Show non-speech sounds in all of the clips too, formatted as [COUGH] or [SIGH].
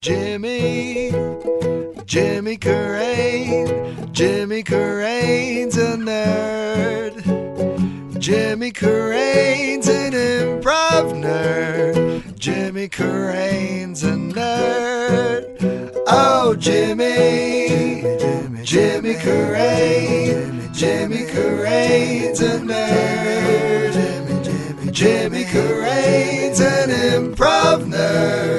Jimmy, Jimmy Carrane, Jimmy Carrane's a nerd. Jimmy Carrane's an improv nerd. Jimmy Carrane's a nerd. Oh, Jimmy, Jimmy, Jimmy Jimmy Carrane's a nerd. Jimmy, Jimmy, Jimmy Carrane's an improv nerd.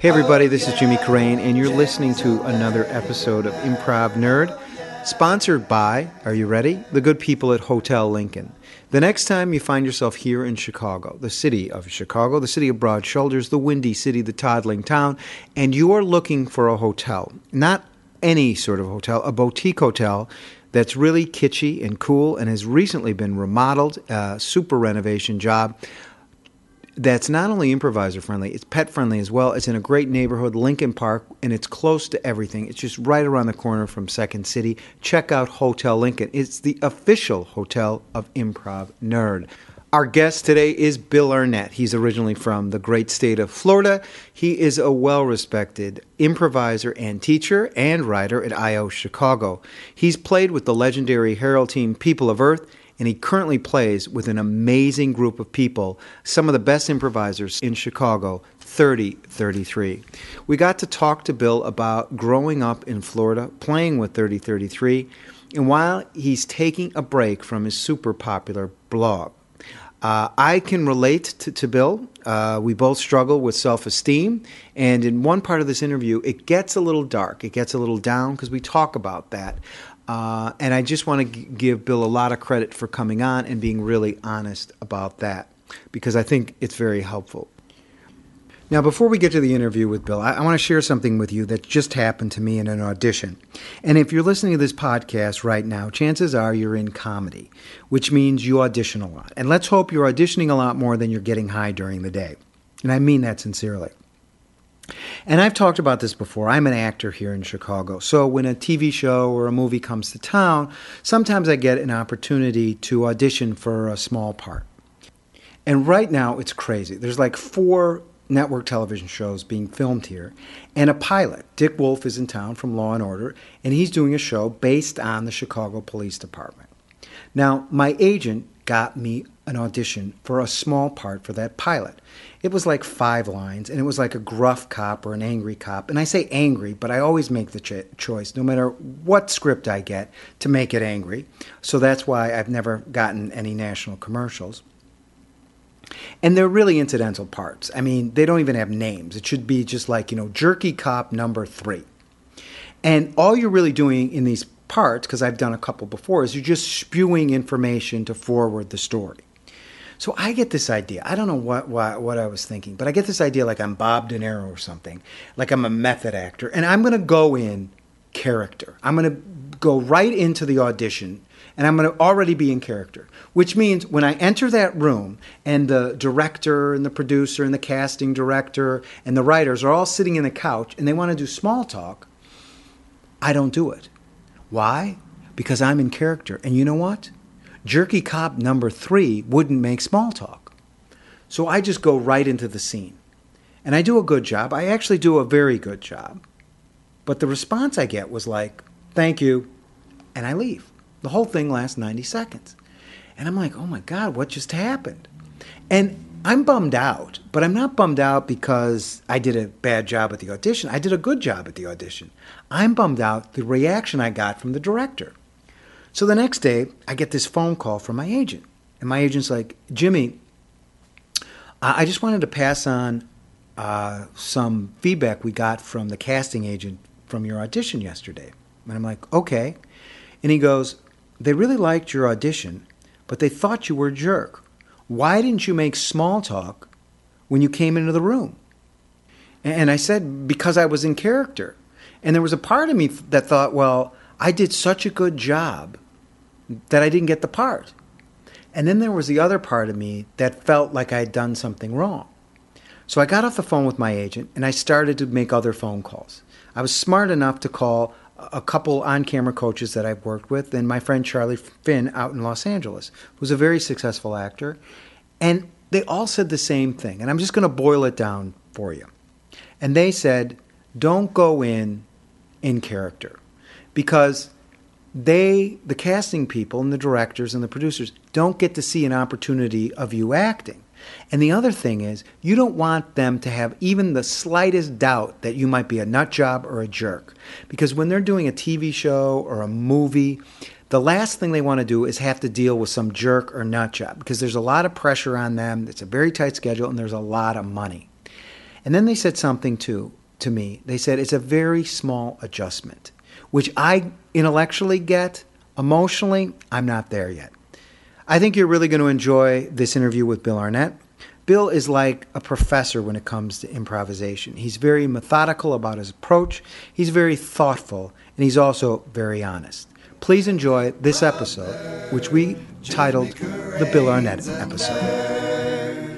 Hey, everybody, this is Jimmy Carrane, and you're listening to another episode of Improv Nerd, sponsored by, are you ready? The good people at Hotel Lincoln. The next time you find yourself here in Chicago, the city of Chicago, the city of broad shoulders, the windy city, the toddling town, and you are looking for a hotel, not any sort of hotel, a boutique hotel that's really kitschy and cool and has recently been remodeled, a super renovation job that's not only improviser friendly, it's pet friendly as well. It's in a great neighborhood, Lincoln Park, and it's close to everything. It's just right around the corner from Second City. Check out Hotel Lincoln. It's the official hotel of Improv Nerd. Our guest today is Bill Arnett. He's originally from the great state of Florida. He is a well respected improviser and teacher and writer at IO Chicago. He's played with the legendary Herald team People of Earth, and he currently plays with an amazing group of people, some of the best improvisers in Chicago, 3033. We got to talk to Bill about growing up in Florida, playing with 3033, and while he's taking a break from his super popular blog. Uh, I can relate to, to Bill. Uh, we both struggle with self esteem. And in one part of this interview, it gets a little dark. It gets a little down because we talk about that. Uh, and I just want to g- give Bill a lot of credit for coming on and being really honest about that because I think it's very helpful. Now, before we get to the interview with Bill, I, I want to share something with you that just happened to me in an audition. And if you're listening to this podcast right now, chances are you're in comedy, which means you audition a lot. And let's hope you're auditioning a lot more than you're getting high during the day. And I mean that sincerely. And I've talked about this before. I'm an actor here in Chicago. So when a TV show or a movie comes to town, sometimes I get an opportunity to audition for a small part. And right now, it's crazy. There's like four network television shows being filmed here, and a pilot. Dick Wolf is in town from Law and Order, and he's doing a show based on the Chicago Police Department. Now, my agent got me an audition for a small part for that pilot. It was like five lines, and it was like a gruff cop or an angry cop. And I say angry, but I always make the ch- choice, no matter what script I get, to make it angry. So that's why I've never gotten any national commercials. And they're really incidental parts. I mean, they don't even have names. It should be just like, you know, jerky cop number three. And all you're really doing in these parts, because I've done a couple before, is you're just spewing information to forward the story. So I get this idea. I don't know what, what, what I was thinking, but I get this idea like I'm Bob De Niro or something, like I'm a method actor, and I'm going to go in character. I'm going to go right into the audition and I'm going to already be in character, which means when I enter that room and the director and the producer and the casting director and the writers are all sitting in the couch and they want to do small talk, I don't do it. Why? Because I'm in character. And you know what? Jerky cop number three wouldn't make small talk. So I just go right into the scene. And I do a good job. I actually do a very good job. But the response I get was like, thank you, and I leave. The whole thing lasts 90 seconds. And I'm like, oh my God, what just happened? And I'm bummed out, but I'm not bummed out because I did a bad job at the audition. I did a good job at the audition. I'm bummed out the reaction I got from the director. So the next day, I get this phone call from my agent. And my agent's like, Jimmy, I just wanted to pass on uh, some feedback we got from the casting agent from your audition yesterday. And I'm like, okay. And he goes, they really liked your audition, but they thought you were a jerk. Why didn't you make small talk when you came into the room? And I said, because I was in character. And there was a part of me that thought, well, I did such a good job that I didn't get the part. And then there was the other part of me that felt like I had done something wrong. So I got off the phone with my agent and I started to make other phone calls. I was smart enough to call a couple on camera coaches that I've worked with and my friend Charlie Finn out in Los Angeles, who's a very successful actor. And they all said the same thing. And I'm just going to boil it down for you. And they said, don't go in in character because they, the casting people and the directors and the producers, don't get to see an opportunity of you acting. And the other thing is, you don't want them to have even the slightest doubt that you might be a nut job or a jerk. Because when they're doing a TV show or a movie, the last thing they want to do is have to deal with some jerk or nut job because there's a lot of pressure on them. It's a very tight schedule and there's a lot of money. And then they said something too to me. They said it's a very small adjustment, which I intellectually get. Emotionally, I'm not there yet. I think you're really going to enjoy this interview with Bill Arnett. Bill is like a professor when it comes to improvisation. He's very methodical about his approach, he's very thoughtful, and he's also very honest. Please enjoy this episode, which we titled the Bill Arnett episode.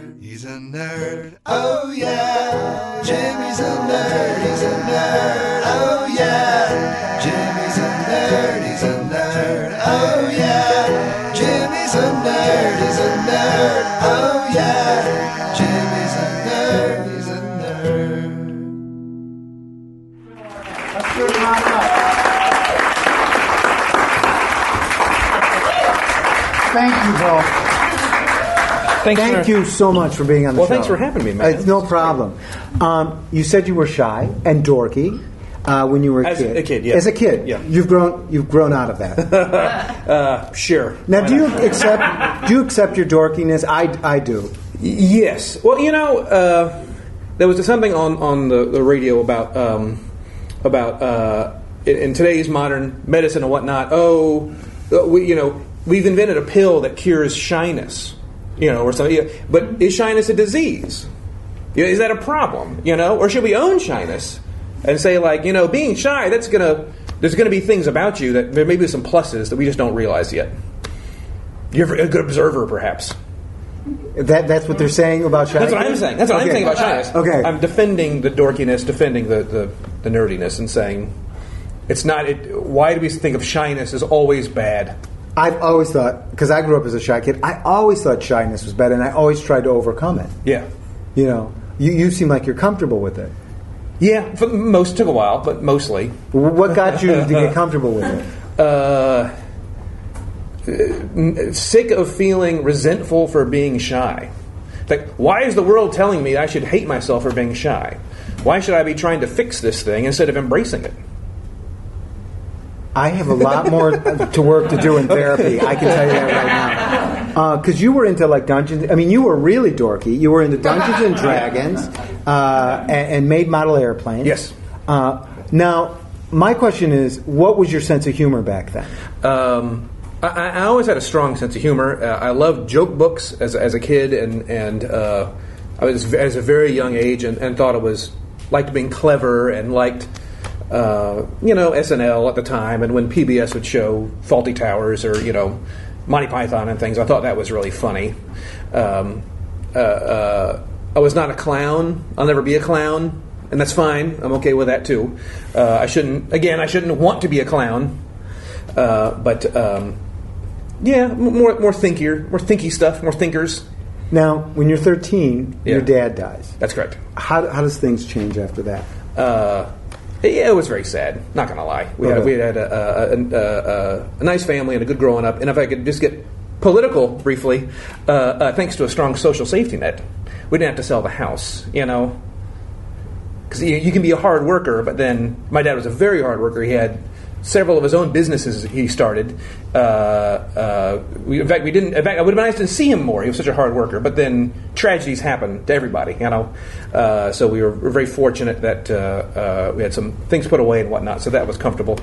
He's a nerd. Oh yeah. Jimmy's a nerd. He's a nerd. Oh yeah. Jimmy's a nerd. He's a nerd. Oh yeah. Jimmy's a nerd. He's a nerd. Oh yeah. Jimmy's a nerd. He's a nerd. Thank you, Bill. Thanks Thank for, you so much for being on the Well, show. thanks for having me, man. It's no problem. Um, you said you were shy and dorky uh, when you were a kid. As kid. a kid, yeah. As a kid, Yeah. You've grown. You've grown out of that. [LAUGHS] Uh, sure. now, Why do you accept? Do you accept your dorkiness? I, I do. Yes. Well, you know, uh, there was something on on the, the radio about um, about uh, in, in today's modern medicine and whatnot. Oh, uh, we you know we've invented a pill that cures shyness. You know, or something. But is shyness a disease? Is that a problem? You know, or should we own shyness and say like you know being shy that's gonna there's gonna be things about you that there may be some pluses that we just don't realize yet. You're a good observer, perhaps. That that's what they're saying about shyness. That's what I'm saying. That's what I'm saying about shyness. Uh, okay. I'm defending the dorkiness, defending the, the, the nerdiness, and saying it's not. It, why do we think of shyness as always bad? I've always thought because I grew up as a shy kid. I always thought shyness was bad, and I always tried to overcome it. Yeah. You know, you you seem like you're comfortable with it. Yeah. For most took a while, but mostly. What got you to get [LAUGHS] comfortable with it? Uh, sick of feeling resentful for being shy. Like, why is the world telling me I should hate myself for being shy? Why should I be trying to fix this thing instead of embracing it? I have a lot more to work to do in therapy. I can tell you that right now. Because you were into like Dungeons. I mean, you were really dorky. You were into Dungeons and Dragons uh, and, and made model airplanes. Yes. Uh, now, my question is, what was your sense of humor back then? Um, I, I always had a strong sense of humor. Uh, I loved joke books as, as a kid, and and uh, I was as a very young age, and, and thought it was liked being clever and liked. Uh, you know SNL at the time, and when PBS would show Fawlty Towers or you know Monty Python and things, I thought that was really funny. Um, uh, uh, I was not a clown. I'll never be a clown, and that's fine. I'm okay with that too. Uh, I shouldn't. Again, I shouldn't want to be a clown. Uh, but um, yeah, more more thinkier, more thinky stuff, more thinkers. Now, when you're 13, your dad dies. That's correct. How, how does things change after that? Uh, yeah, it was very sad. Not gonna lie, we had we had a, a, a, a, a nice family and a good growing up. And if I could just get political briefly, uh, uh, thanks to a strong social safety net, we didn't have to sell the house. You know, because you, you can be a hard worker, but then my dad was a very hard worker. He had several of his own businesses he started. Uh, uh, we, in fact, we didn't. In fact, it would have been nice to see him more. He was such a hard worker, but then tragedies happen to everybody, you know. Uh, so we were, were very fortunate that uh, uh, we had some things put away and whatnot, so that was comfortable.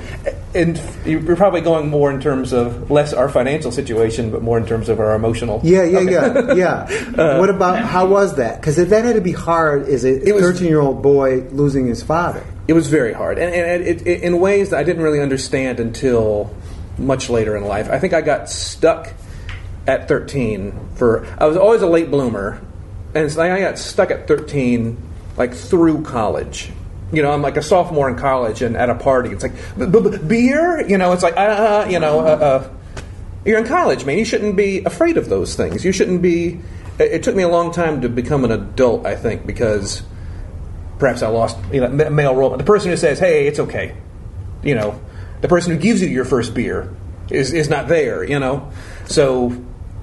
And you're probably going more in terms of less our financial situation, but more in terms of our emotional. Yeah, yeah, Okay. yeah, [LAUGHS] yeah. what about how was that? Because that had to be hard as a It was- 13 year old boy losing his father. It was very hard, and, and it, it, in ways that I didn't really understand until much later in life. I think I got stuck at 13 for. I was always a late bloomer, and like I got stuck at 13, like through college. You know, I'm like a sophomore in college, and at a party, it's like "B- b- b- beer. You know, it's like uh, you know, uh, uh, you're in college, man. You shouldn't be afraid of those things. You shouldn't be it, it took me a long time to become an adult. I think because perhaps I lost you know, male role. The person who says, "Hey, it's okay," you know, the person who gives you your first beer is is not there. You know, so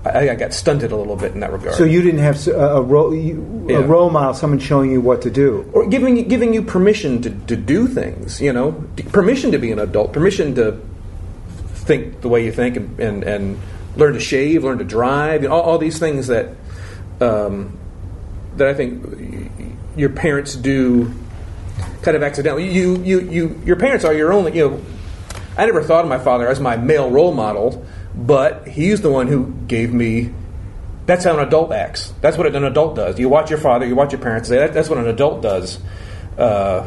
I, I got stunted a little bit in that regard. So you didn't have a, a role, you, Yeah. a role model, someone showing you what to do. or giving you- giving you permission to, to do things, you know, permission to be an adult, permission to think the way you think, and, and, and learn to shave, learn to drive, you know, all, all these things that um, that I think your parents do kind of accidentally. You you you your parents are your only you know. I never thought of my father as my male role model, but he's the one who gave me that's how an adult acts. That's what an adult does. You watch your father, you watch your parents. Say that, that's what an adult does. Uh,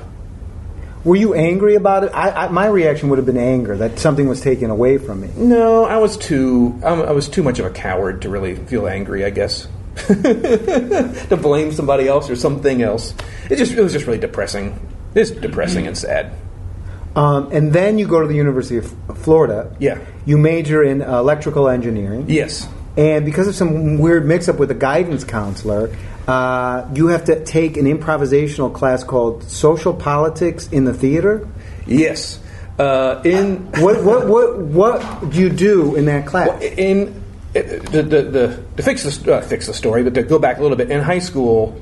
Were you angry about it? I, I, my reaction would have been anger that something was taken away from me. no, I was too. I was too much of a coward to really feel angry. I guess [LAUGHS] to blame somebody else or something else. It just it was just really depressing. It's depressing and sad. Um, and then you go to the University of Florida. Yeah. You major in electrical engineering. Yes. And because of some weird mix up with a guidance counselor, uh, you have to take an improvisational class called Social Politics in the Theater. Yes. Uh, in What, what, what, what do you do in that class? in the, the, the, to fix the uh, fix the story, but to go back a little bit in high school.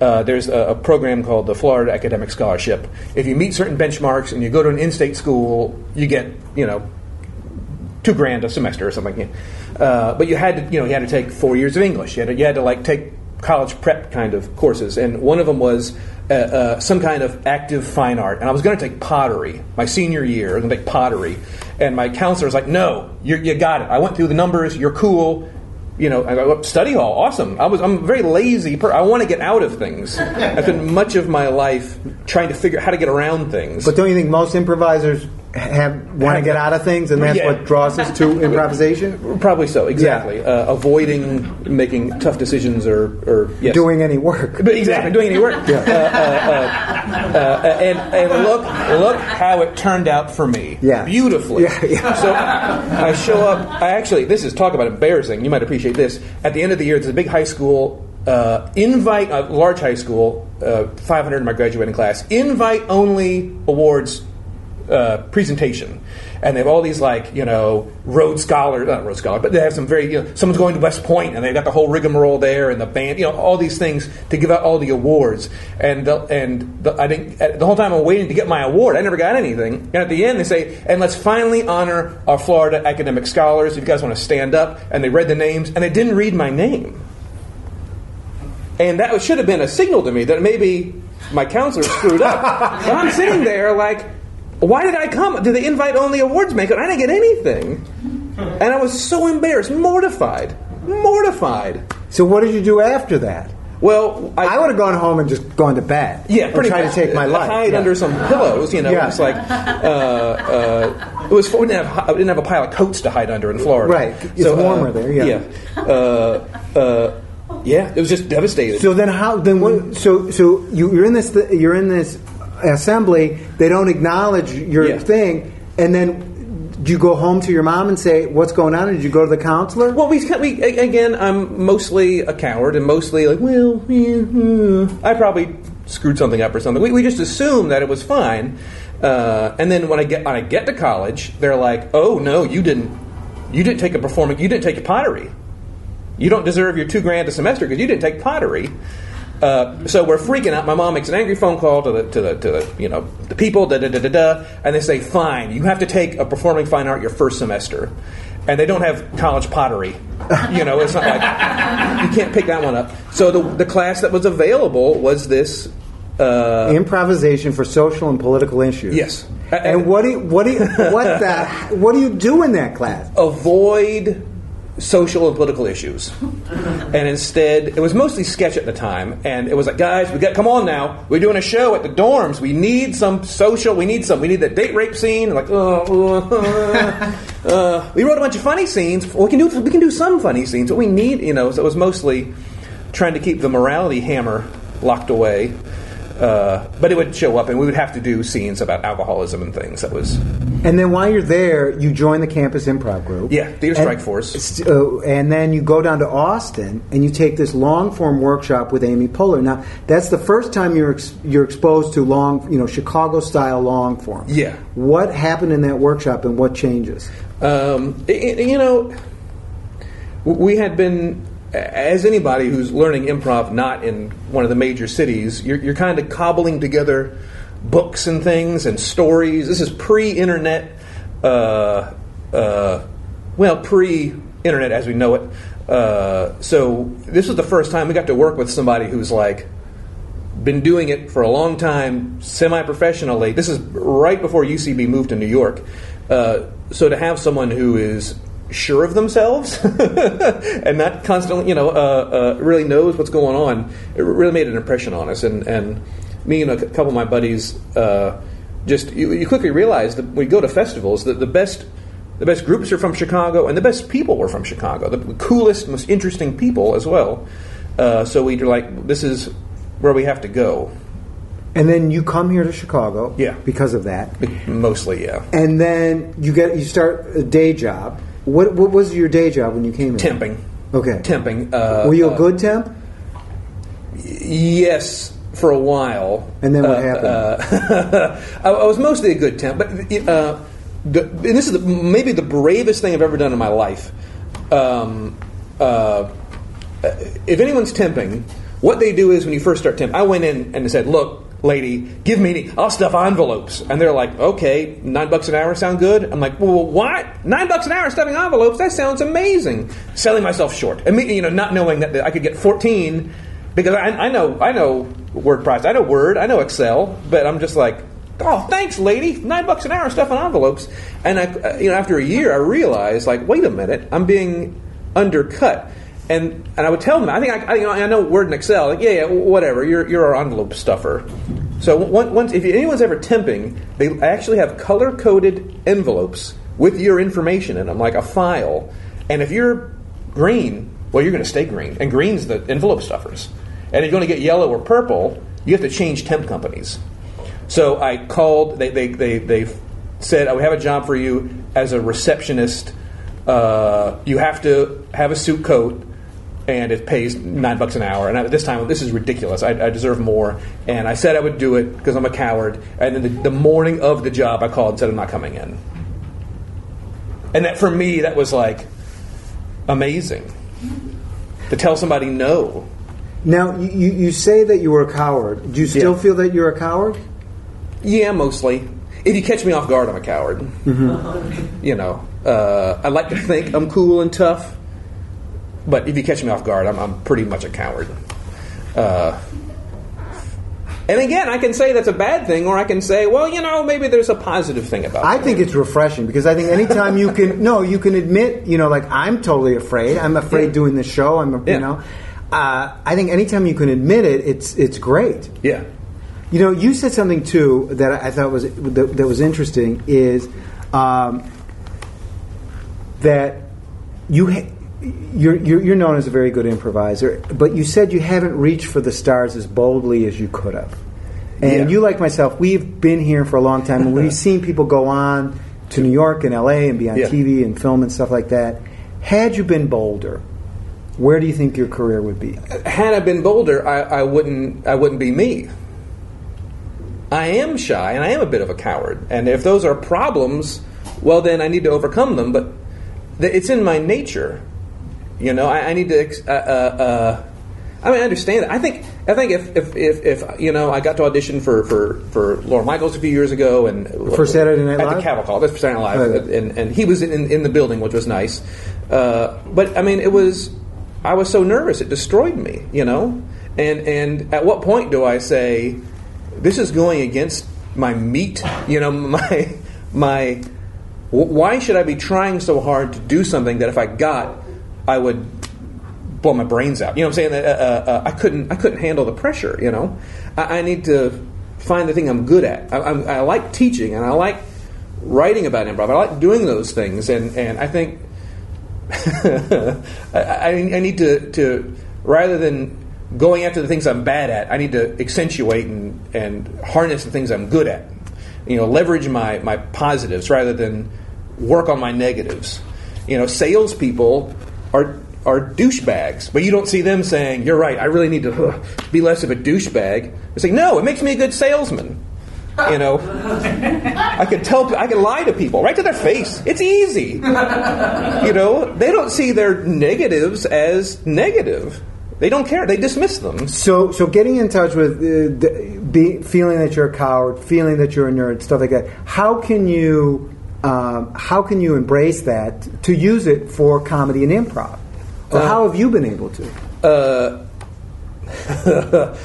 Uh, there's a, a program called the Florida Academic Scholarship. If you meet certain benchmarks and you go to an in-state school, you get you know two grand a semester or something. Uh, but you had to you know you had to take four years of English. You had to, you had to like take college prep kind of courses, and one of them was uh, uh, some kind of active fine art. And I was going to take pottery my senior year. I was going to take pottery, and my counselor was like, "No, you you got it. I went through the numbers. You're cool." You know, I go study hall, awesome. I was, I'm very lazy. Per- I want to get out of things. I spent much of my life trying to figure out how to get around things. But don't you think most improvisers have want to get out of things, and that's Yeah. what draws us to improvisation? Probably so, exactly. Uh, avoiding making tough decisions or, or yes. Doing any work. But exactly, doing any work. Yeah. Uh, uh, uh, uh, and, and look, look how it turned out for me. Yeah. Beautifully. Yeah, yeah. So I show up. I actually, this is talk about embarrassing. You might appreciate this. At the end of the year, there's a big high school uh, invite, a large high school, uh, 500 in my graduating class, invite only awards uh, presentation, and they have all these like you know Rhodes Scholar, not Rhodes Scholar, but they have some very you know someone's going to West Point, and they've got the whole rigmarole there, and the band, you know, all these things to give out all the awards, and the, and the, I think uh, the whole time I'm waiting to get my award, I never got anything, and at the end they say, and let's finally honor our Florida academic scholars. If you guys want to stand up, and they read the names, and they didn't read my name. And that should have been a signal to me that maybe my counselor screwed up. but I'm sitting there like, why did I come? Did they invite only awards maker? I didn't get anything. And I was so embarrassed, mortified, mortified. So what did you do after that? Well, I, I would have gone home and just gone to bed. yeah, pretty tried much. to take my life. Hide Yeah. under some pillows, you know. Yeah. It's like uh, uh, it was. We didn't, have, we didn't have a pile of coats to hide under in Florida. Right. It's uh, warmer there, yeah. Yeah. Uh, uh, yeah. It was just devastated. So then how? Then what? So so you, you're in this you're in this assembly. They don't acknowledge your Yeah. thing, and then do you go home to your mom and say what's going on? Did you go to the counselor? Well, we, we again, I'm mostly a coward and mostly like, well, yeah, hmm. I probably screwed something up or something. We, we just assume that it was fine, uh, and then when I get when I get to college, they're like, oh no, you didn't, you didn't take a performing, you didn't take pottery, you don't deserve your two grand a semester because you didn't take pottery. Uh, so we're freaking out. My mom makes an angry phone call to the to the, to the you know the people da da da da da, and they say, "Fine, you have to take a performing fine art your first semester," and they don't have college pottery. You know, it's not like you can't pick that one up. So the the class that was available was this. Uh, Improvisation for social and political issues. Yes. And what do you, what do you, what the [LAUGHS] what do you do in that class? avoid social and political issues. [LAUGHS] and instead, it was mostly sketch at the time. And it was like, guys, we got come on now. We're doing a show at the dorms. We need some social. We need some. We need that date rape scene. Like, uh, uh, uh. we wrote a bunch of funny scenes. We can do we can do some funny scenes. What we need, you know. So it was mostly trying to keep the morality hammer locked away. Uh, but it would show up, and we would have to do scenes about alcoholism and things. That was And then while you're there, you join the campus improv group. Yeah, Theater And- Strike Force. Uh, and then you go down to Austin and you take this long form workshop with Amy Poehler. Now, that's the first time you're ex- you're exposed to long, you know, Chicago style long form. Yeah. What happened in that workshop and what changes? Um, i- i- you know, we had been, as anybody who's learning improv not in one of the major cities, you're, you're kind of cobbling together books and things and stories. This is pre internet, uh, uh, well, pre internet as we know it. Uh, so this was the first time we got to work with somebody who's like, been doing it for a long time, semi professionally. This is right before UCB moved to New York. Uh, so to have someone who is sure of themselves [LAUGHS] and not constantly, you know, uh, uh, really knows what's going on, it really made an impression on us. And, and me and a couple of my buddies uh, just, you, you quickly realize that when you go to festivals, that the best. The best groups are from Chicago, and the best people were from Chicago. The coolest, most interesting people as well. Uh, so we were like, this is where we have to go. And then you come here to Chicago. Yeah. Because of that. Mostly, yeah. And then you get you start a day job. What what was your day job when you came here? Temping. Okay. Temping. Uh, Were you a uh, good temp? Yes, for a while. And then what Uh, happened? uh, [LAUGHS] I, I was mostly a good temp, but uh, the, and this is the, maybe the bravest thing I've ever done in my life. Um, uh, if anyone's temping, what they do is when you first start temping, I went in and said, "Look, lady, give me, I'll stuff envelopes," and they're like, "Okay, nine bucks an hour sound good?" I'm like, "Well, what? Nine bucks an hour stuffing envelopes? That sounds amazing." Selling myself short, me, you know, not knowing that I could get 14 because I, I know, I know word price, I know Word, I know Excel, but I'm just like. Oh, thanks, lady. Nine bucks an hour stuffing envelopes, and I, uh, you know, after a year, I realized, like, wait a minute, I'm being undercut. And and I would tell them, I think I, I, I know Word and Excel. Like, yeah, yeah, whatever. You're you're our envelope stuffer. So once, if anyone's ever temping, they actually have color coded envelopes with your information in them, like a file. And if you're green, well, you're going to stay green, and green's the envelope stuffers. And if you're going to get yellow or purple, you have to change temp companies. So I called. They they they, they said, "I have a job for you as a receptionist. Uh, you have to have a suit coat." And it pays nine bucks an hour. And at this time, this is ridiculous. I, I deserve more. And I said I would do it because I'm a coward. And then the, the morning of the job, I called and said I'm not coming in. And that for me, that was like amazing to tell somebody no. Now you, you say that you were a coward. Do you still Yeah. feel that you're a coward? Yeah, mostly. If you catch me off guard, I'm a coward. You know, uh, I like to think I'm cool and tough, but if you catch me off guard, I'm, I'm pretty much a coward. Uh, and again, I can say that's a bad thing, or I can say, well, you know, maybe there's a positive thing about it. I think it's refreshing because I think anytime you can, no, you can admit, you know, like I'm totally afraid. I'm afraid Yeah. doing this show. I'm, a, Yeah. you know, uh, I think anytime you can admit it, it's it's great. Yeah. You know, you said something too that I thought was that, that was interesting is um, that you ha- you're, you're you're known as a very good improviser, but you said you haven't reached for the stars as boldly as you could have. And Yeah. you, like myself, we've been here for a long time, and we've [LAUGHS] seen people go on to New York and L.A. and be on Yeah. TV and film and stuff like that. Had you been bolder, where do you think your career would be? had I been bolder, I, I wouldn't. I wouldn't be me. I am shy and I am a bit of a coward, and if those are problems, well, then I need to overcome them. But it's in my nature. You know, I, I need to. ex- Uh, uh, uh, I mean, I understand. It. I think. I think if, if, if, if you know, I got to audition for, for, for Lorne Michaels a few years ago, and For Saturday Night at Live? the Cavell Call. That's for Saturday Night Live, Oh, yeah. and, and he was in, in the building, which was nice. Uh, but I mean, it was I was so nervous it destroyed me, you know. And and at what point do I say this is going against my meat, you know, [LAUGHS] my my why should I be trying so hard to do something that if I got I would blow my brains out. You know what I'm saying? Uh, uh, uh, I couldn't I couldn't handle the pressure, you know. I, I need to find the thing I'm good at. I, I'm, I like teaching and I like writing about improv. I like doing those things, and, and I think [LAUGHS] I, I I need to, to rather than going after the things I'm bad at. I need to accentuate and, and harness the things I'm good at. You know, leverage my, my positives rather than work on my negatives. You know, salespeople are are douchebags, but you don't see them saying, "You're right. I really need to uh, be less of a douchebag." They say, "No, it makes me a good salesman." You know, I can tell, I can lie to people right to their face. It's easy. [LAUGHS] You know, they don't see their negatives as negative. They don't care. They dismiss them. So, so getting in touch with uh, the, be, feeling that you're a coward, feeling that you're a nerd, stuff like that. How can you, um, how can you embrace that to use it for comedy and improv? Or Uh, how have you been able to? [LAUGHS]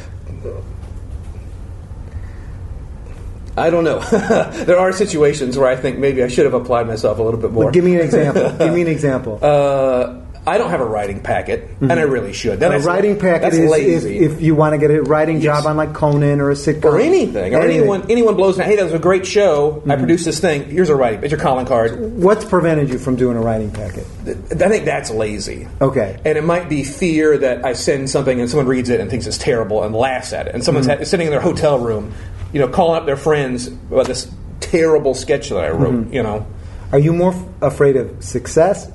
I don't know. [LAUGHS] there are situations where I think maybe I should have applied myself a little bit more. But give me an example. [LAUGHS] give me an example. Uh, I don't have a writing packet, and I really should. That a writing packet is if, lazy. if you want to get a writing Yes. job on like Conan or a sitcom or anything, or anyone anyone blows me. Hey, that was a great show. Mm-hmm. I produced this thing. Here's a writing. It's your calling card. What's prevented you from doing a writing packet? I think that's lazy. Okay. And it might be fear that I send something and someone reads it and thinks it's terrible and laughs at it. And someone's Mm-hmm. ha- sitting in their hotel room, you know, calling up their friends about this terrible sketch that I wrote. Mm-hmm. You know, Are you more f- afraid of success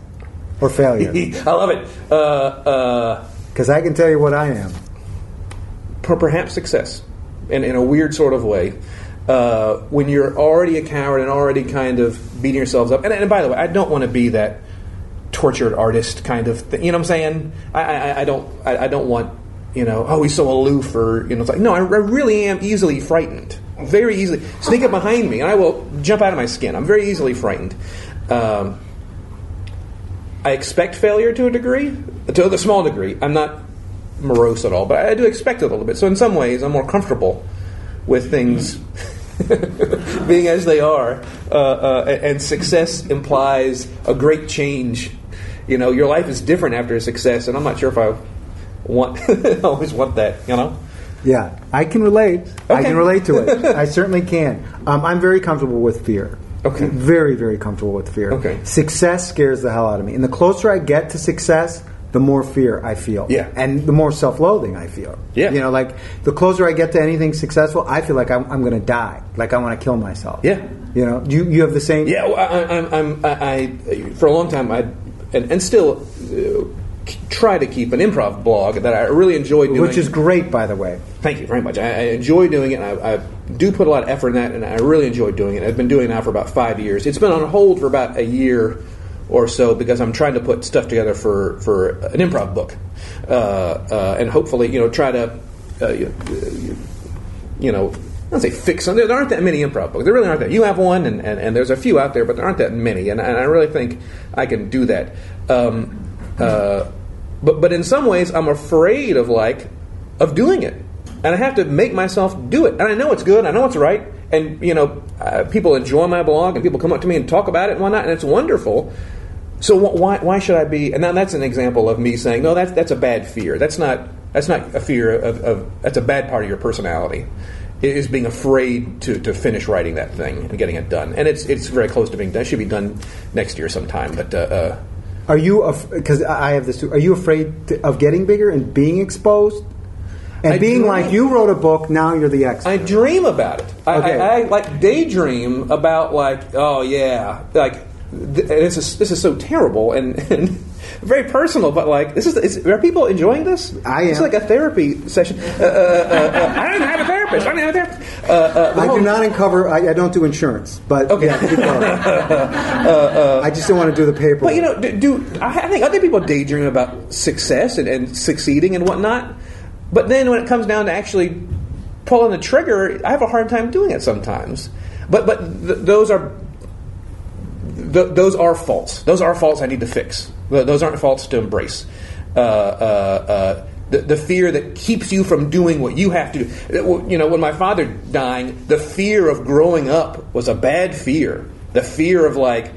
or failure? [LAUGHS] I love it. Uh, uh, Because I can tell you what I am. per- perhaps success, in in a weird sort of way. Uh, when you're already a coward and already kind of beating yourselves up, and, and by the way, I don't want to be that tortured artist kind of thing. You know what I'm saying? I, I, I don't. I, I don't want. You know, oh, he's so aloof, or you know, it's like no, I, I really am easily frightened, very easily. Sneak up behind me, and I will jump out of my skin. I'm very easily frightened. Um, I expect failure to a degree, to a small degree. I'm not morose at all, but I do expect it a little bit. So in some ways, I'm more comfortable with things [LAUGHS] being as they are, uh, uh, and success implies a great change. You know, your life is different after a success, and I'm not sure if I want [LAUGHS] always want that. You know, Yeah, I can relate. I can relate to it. [LAUGHS] I certainly can. Um, I'm very comfortable with fear. Okay. Very, very comfortable with fear. Okay. Success scares the hell out of me. And the closer I get to success, the more fear I feel. Yeah. And the more self loathing I feel. Yeah. You know, like the closer I get to anything successful, I feel like I'm, I'm going to die. Like I want to kill myself. Yeah. You know, you, you have the same. Yeah, well, I, I'm, I'm, I, I, for a long time, I, and, and still uh, try to keep an improv blog that I really enjoy doing. Which is great, by the way. Thank you very much. I, I enjoy doing it. And I, I do put a lot of effort in that, and I really enjoy doing it. I've been doing it now for about five years. It's been on hold for about a year or so because I'm trying to put stuff together for, for an improv book, uh, uh, and hopefully, you know, try to, uh, you, you know. I don't say fix them. There aren't that many improv books. There really aren't that. You have one, and, and, and there's a few out there, but there aren't that many. And, and I really think I can do that. Um, uh, but but in some ways, I'm afraid of like of doing it, and I have to make myself do it. And I know it's good. I know it's right. And you know, uh, people enjoy my blog, and people come up to me and talk about it and whatnot, and it's wonderful. So wh- why why should I be? And now that's an example of me saying, no, that's that's a bad fear. That's not that's not a fear of, of that's a bad part of your personality. Is being afraid to, to finish writing that thing and getting it done, and it's it's very close to being done. It should be done next year sometime. But uh, uh, Are you, because I have this too, are you afraid to, of getting bigger and being exposed? And I being dream- like, you wrote a book, now you're the expert. I dream about it. I, Okay. I, I like daydream about like, oh yeah, like th- this is this is so terrible and, [LAUGHS] and very personal. But like, this is, is are people enjoying this? I It's like a therapy session. Uh, uh, uh, uh, I don't have a I have. Uh, uh, I whole- do not uncover. I, I don't do insurance, but Okay. yeah, keep going. [LAUGHS] I just don't want to do the paper. But you know, do, do I I think other people daydream about success and, and succeeding and whatnot. But then when it comes down to actually pulling the trigger, I have a hard time doing it sometimes. But but th- those are th- those are faults. Those are faults I need to fix. Those aren't faults to embrace. Uh, uh, uh, the, the fear that keeps you from doing what you have to do. You know, when my father dying, the fear of growing up was a bad fear. The fear of like,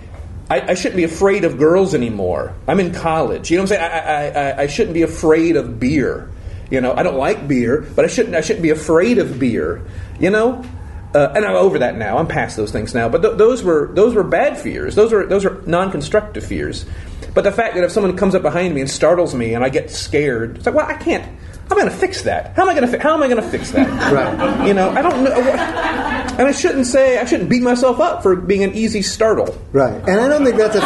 I, I shouldn't be afraid of girls anymore. I'm in college. You know what I'm saying? I, I, I, shouldn't be afraid of beer. You know, I don't like beer, but I shouldn't. I shouldn't be afraid of beer. You know, uh, and I'm over that now. I'm past those things now. But th- those were those were bad fears. Those were those are non-constructive fears. But the fact that if someone comes up behind me and startles me and I get scared, it's like, well, I can't. I'm going to fix that. How am I going to fi- how am I going to fix that? [LAUGHS] Right. You know, I don't know. And I shouldn't say I shouldn't beat myself up for being an easy startle. Right. And I don't think that's a. [LAUGHS]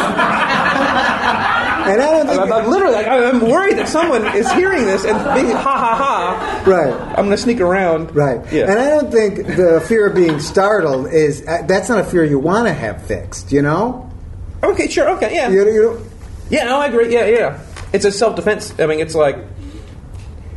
and I don't think. I'm, I'm literally, like, I'm worried that someone is hearing this and being ha ha ha. Right. I'm going to sneak around. Right. Yeah. And I don't think the fear of being startled is uh, that's not a fear you want to have fixed. You know. okay. Sure. Okay. Yeah. You, you Yeah, no, I agree. Yeah, yeah. It's a self defense. I mean, it's like,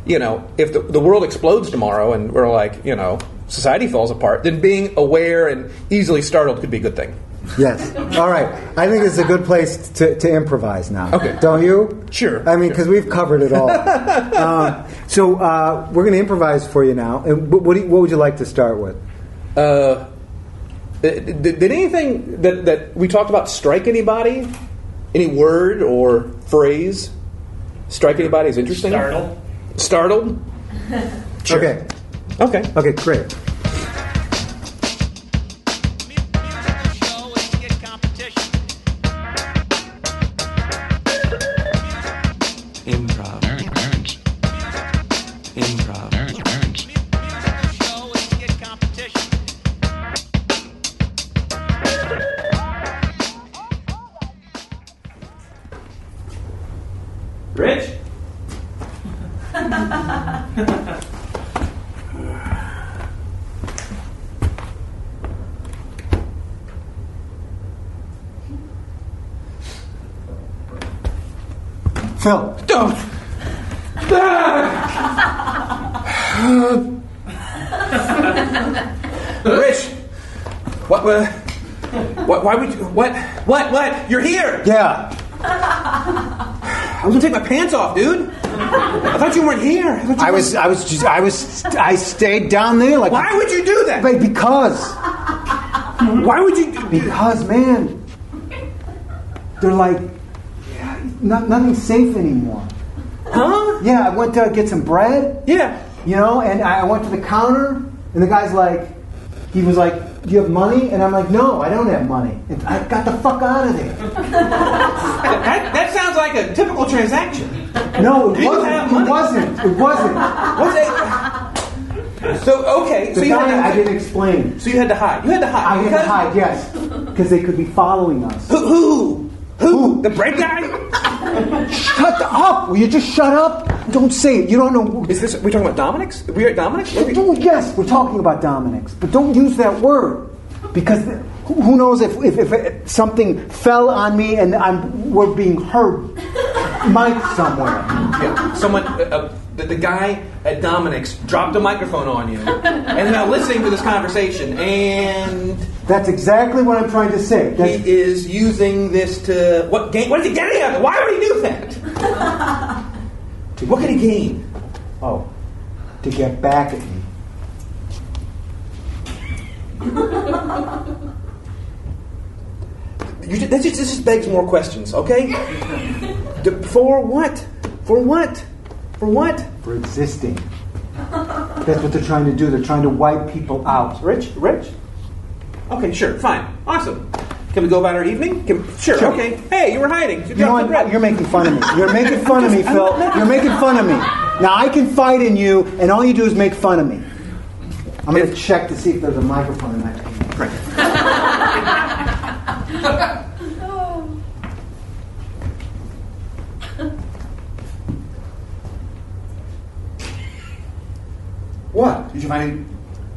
you know, if the, the world explodes tomorrow and we're like, you know, society falls apart, then being aware and easily startled could be a good thing. Yes. All right. I think it's a good place to, to improvise now. Okay. Don't you? Sure, I mean, because we've covered it all. uh, [LAUGHS] so uh, we're going to improvise for you now. And what, what, do you, what would you like to start with? Uh, did, did anything that, that we talked about strike anybody? Any word or phrase strike anybody as interesting? Startled. Startled? Sure. Okay. Okay. Okay. Great. What? What? You're here. Yeah. I was gonna take my pants off, dude. I thought you weren't here. I, you I was. I was. Just, I was. I stayed down there like. Why would you do that? But because. Why would you? Because, man, they're like, yeah, not, nothing's safe anymore. Huh? Yeah, I went to get some bread, Yeah. you know, and I went to the counter, and the guy's like, he was like, "Do you have money?" And I'm like, "No, I don't have money." And I got the fuck out of there. That, that sounds like a typical transaction. No, it wasn't. It wasn't. It wasn't. What's that? So okay, The so you guy, had I didn't explain. so you had to hide. You had to hide. I had to hide, yes, because they could be following us. Who? Who? Who? The bread guy? [LAUGHS] Shut up! Will you just shut up? Don't say it. You don't know. Is this? we talking about Dominick's? We at Dominick's? Are we- Oh, yes, we're talking about Dominick's, but don't use that word because who who knows if, if, if something fell on me and I'm we're being heard, mic somewhere. Yeah, someone, uh, uh, the, the guy at Dominick's dropped a microphone on you, and now listening to this conversation, and That's exactly what I'm trying to say. he is using this to what gain? What is he getting it? Why would he do that? What could he gain? oh, to get back at me. [LAUGHS] You that just, this just begs more questions, okay? For what? For what? For what? For existing. That's what they're trying to do. They're trying to wipe people out. Rich? Rich? Okay, sure, fine, awesome. Can we go about our evening? Can, sure, Sure. okay. Hey, you were hiding. You, you know what? Bread. You're making fun of me. You're making fun of me, Phil. You're making fun of me. Now I can fight in you, and all you do is make fun of me. I'm going to check to see if there's a microphone in that. thing. What? Did you find it?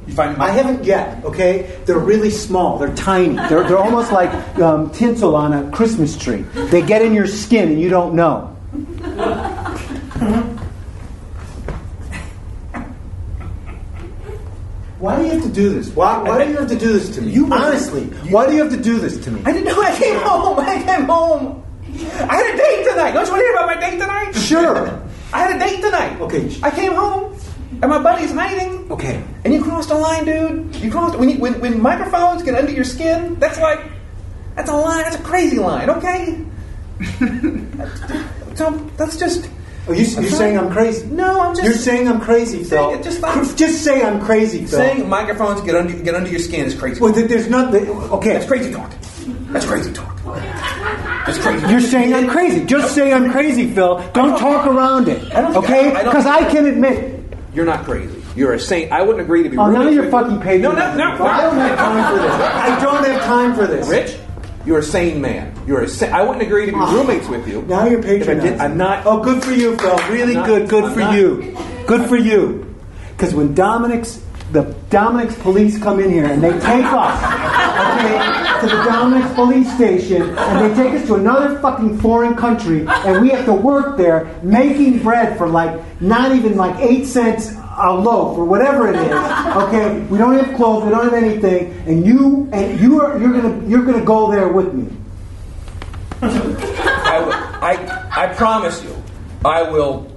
You find it? I haven't yet. Okay, they're really small. They're tiny. They're, they're almost like um, tinsel on a Christmas tree. They get in your skin, and you don't know. Why do you have to do this? Why, why do you have to do this to me? You- Honestly, why do you have to do this to me? I didn't know I came home. I came home. I had a date tonight. Don't you want to hear about my date tonight? Sure. I had a date tonight. Okay. I came home, and my buddy's hiding. Okay. And you crossed a line, dude. You crossed when you, when when microphones get under your skin. That's like that's a line. That's a crazy line. Okay. [LAUGHS] so that's just. Are you, you're saying I'm crazy? No, I'm just You're saying I'm crazy, Phil. Saying just like- just say I'm crazy, Phil. saying microphones get under get under your skin is crazy. well, there- there's nothing. Okay. That's crazy talk. That's crazy talk. It's crazy. You're saying I'm crazy. Just say I'm crazy, Phil. Don't talk around it. Okay? Because I can admit. You're not crazy. You're a saint. I wouldn't agree to be. Roommates with you. Oh, none roommates of your fucking pages. No, no, no, no. I don't have time for this. I don't have time for this. Rich, you're a sane man. You're a. Sa- I wouldn't agree to be ah. roommates with you. Now you're If I patronizing. I'm not. Oh, good for you, Phil. Really not- good. Good I'm for not. you. Good for you. Because when Dominick's the Dominick's police come in here and they take us, okay, to the Dominick's police station and they take us to another fucking foreign country and we have to work there making bread for like not even like eight cents a loaf or whatever it is. Okay, we don't have clothes, we don't have anything, and you and you are you're gonna you're gonna go there with me. I, I, I promise you, I will.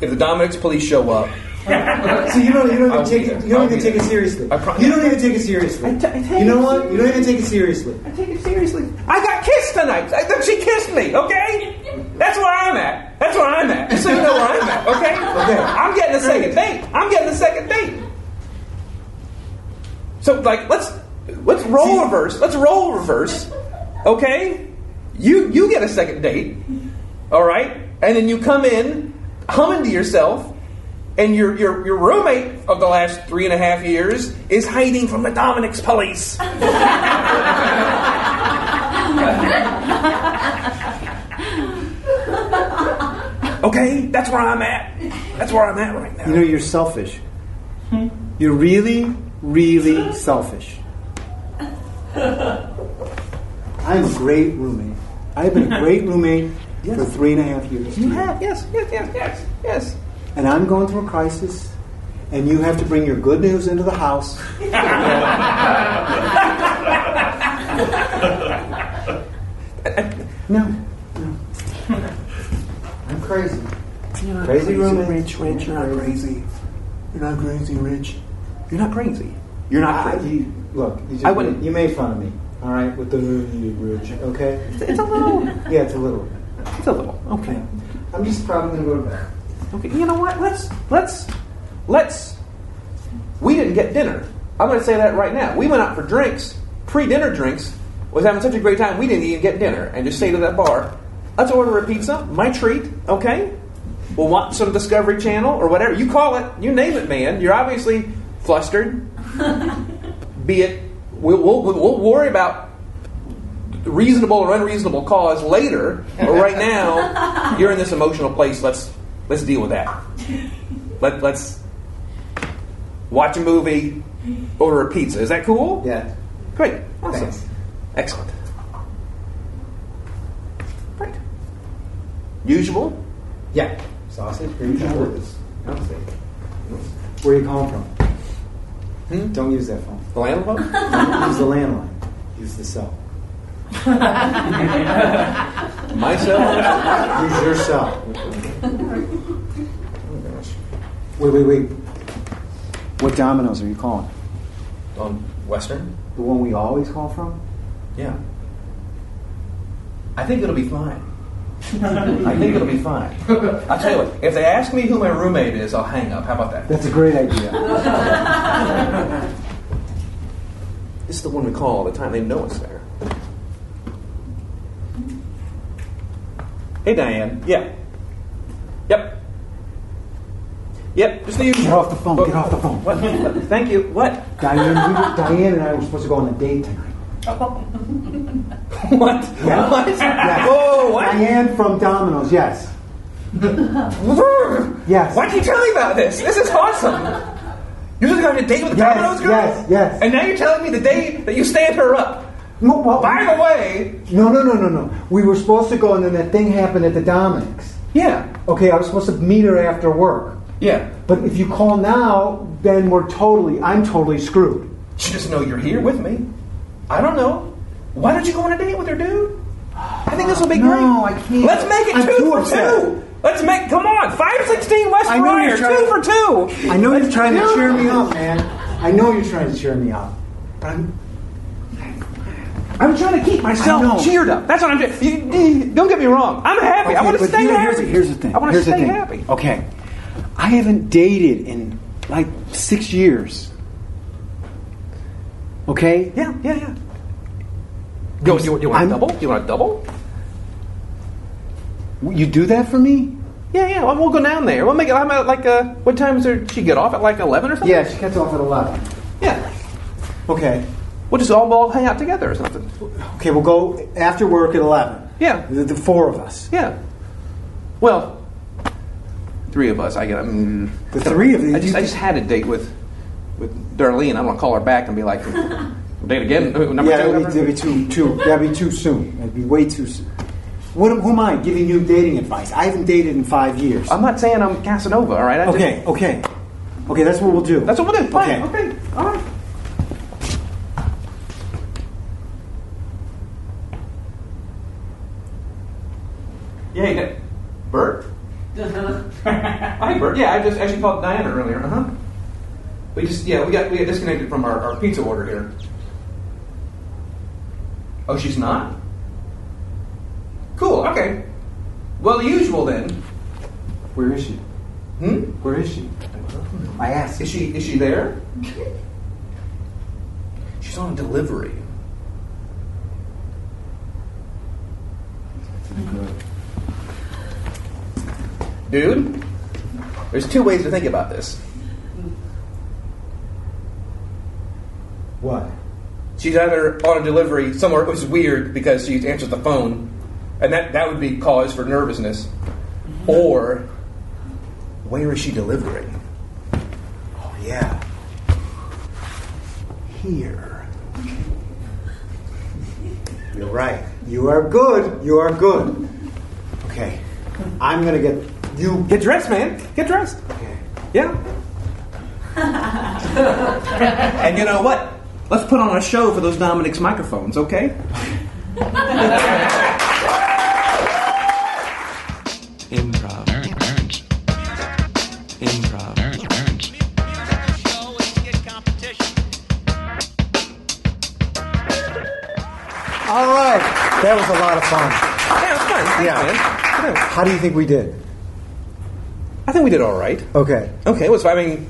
If the Dominick's police show up, [LAUGHS] See, you don't, you don't even take it. You don't even take it seriously. Pro- you don't even take it seriously. I take you know it what? You don't even take it seriously. I take it seriously. I got kissed tonight. I, she kissed me. Okay, that's where I'm at. That's where I'm at. So you know where I'm at. Okay. Okay. I'm getting a second date. I'm getting a second date. So like, let's let's roll See- reverse. Let's roll reverse. Okay. You you get a second date. All right, and then you come in humming to yourself. And your, your, your roommate of the last three and a half years is hiding from the Dominick's police. [LAUGHS] Okay, that's where I'm at. That's where I'm at right now. You know, you're selfish. Hmm? You're really, really selfish. I'm a great roommate. I've been a great roommate for three and a half years. you have, yes, yes, yes, yes, yes. And I'm going through a crisis, and you have to bring your good news into the house. [LAUGHS] no, no. I'm crazy. crazy roommate. Rich, Rich, you're not crazy. You're not crazy, Rich. You're not crazy. You're not I, crazy. you, look, you, I wouldn't- you made fun of me, all right, with the rich, okay? It's a little. Yeah, it's a little. It's a little. Okay. I'm just probably gonna go to bed. Okay. You know what? Let's let's let's. We didn't get dinner. I'm going to say that right now. We went out for drinks, pre-dinner drinks. Was having such a great time. We didn't even get dinner, and just stayed at that bar, "Let's order a pizza, my treat." Okay. We'll watch some Discovery Channel or whatever you call it. You name it, man. You're obviously flustered. [LAUGHS] Be it. We'll, we'll, we'll worry about reasonable or unreasonable cause later. But right now, you're in this emotional place. Let's let's deal with that. Let, let's watch a movie, order a pizza. Is that cool? Yeah. Great. Awesome. Thanks. Excellent. Great. Usual. Yeah. Sausage, green peppers. Where are you calling from? Hmm? Don't use that phone. The landlord. Don't use the landline. Use the cell. [LAUGHS] Myself. Use your cell. Wait, wait, wait. What Domino's are you calling? On Western. The one we always call from? Yeah. I think it'll be fine. I think it'll be fine. I'll tell you what. If they ask me who my roommate is, I'll hang up. How about that? That's a great idea. [LAUGHS] This is the one we call all the time. They know it's there. Hey, Diane. Yeah. Yep. Yep. Just the usual. Get off the phone, get off the phone. What? Thank you. What? Diane, we Diane and I were supposed to go on a date tonight. [LAUGHS] What? Yeah. What? Yes. Whoa! What? Diane from Domino's, yes. [LAUGHS] Yes. Why'd you tell me about this? This is awesome. You're just going on a date with the Yes, Domino's girl? yes, yes. And now you're telling me the day that you stand her up. No, well, By the way, no, no, no, no, no. We were supposed to go, and then that thing happened at the Dominick's. yeah, Okay, I was supposed to meet her after work. yeah. But if you call now, then we're totally, I'm totally screwed. She doesn't know you're here with me. I don't know. Why don't you go on a date with her, dude? I think this will be No, great. No, I can't. Let's make it I'm two for upset. two. Let's make. Come on, five sixteen West know two trying- for two. I know you're trying to cheer me up, man. I know you're trying to cheer me up. But I'm, I'm trying to keep myself cheered up. That's what I'm doing. You, don't get me wrong. I'm happy. I want to stay here- happy. Here's, here's the thing. I want to stay happy. Okay, I haven't dated in like six years. Okay. Yeah, yeah, yeah. Go, you, you want a I'm- double? You want a double? You do that for me? Yeah, yeah. Well, we'll go down there. We'll make it. I'm at like uh, what time does she get off at like eleven or something? Yeah, she gets off at 11. Yeah. Okay. We'll just all, we'll all hang out together or something. Okay, we'll go after work at 11. Yeah. The, the four of us. Yeah. Well, three of us. I get. Um, The three of you? I just, I just had a date with with Darlene. I'm gonna call her back and be like, [LAUGHS] date again. uh, Number yeah, two. that'd be, too, too, that'd be too soon. That'd be way too soon. What, who am I giving you dating advice? I haven't dated in five years. I'm not saying I'm Casanova. All right. I just- okay, okay. Okay, that's what we'll do. That's what we'll do. Fine. Okay. Okay. All right. Yeah, you got Bert. [LAUGHS] Hi, Bert. Yeah, I just actually called Diana earlier. Uh huh. We just yeah we got we got disconnected from our, our pizza order here. Oh, she's not. Cool. Okay. Well, the usual then. Where is she? Hmm. Where is she? I asked. Is she is she there? She's on delivery. [LAUGHS] Dude, there's two ways to think about this. What? She's either on a delivery somewhere, which is weird because she answers the phone, and that, that would be cause for nervousness, mm-hmm. or where is she delivering? Oh, yeah. Here. You're right. You are good. You are good. Okay. I'm gonna get you. Get dressed, man. Get dressed. Okay. Yeah. [LAUGHS] and you know what? Let's put on a show for those Dominick's microphones, okay? Improv. Nerds. Improv. Nerds. All right. That was a lot of fun. Yeah, it's fun. Yeah. man. Yeah. How do you think we did? I think we did all right. Okay. Okay, it was. I mean,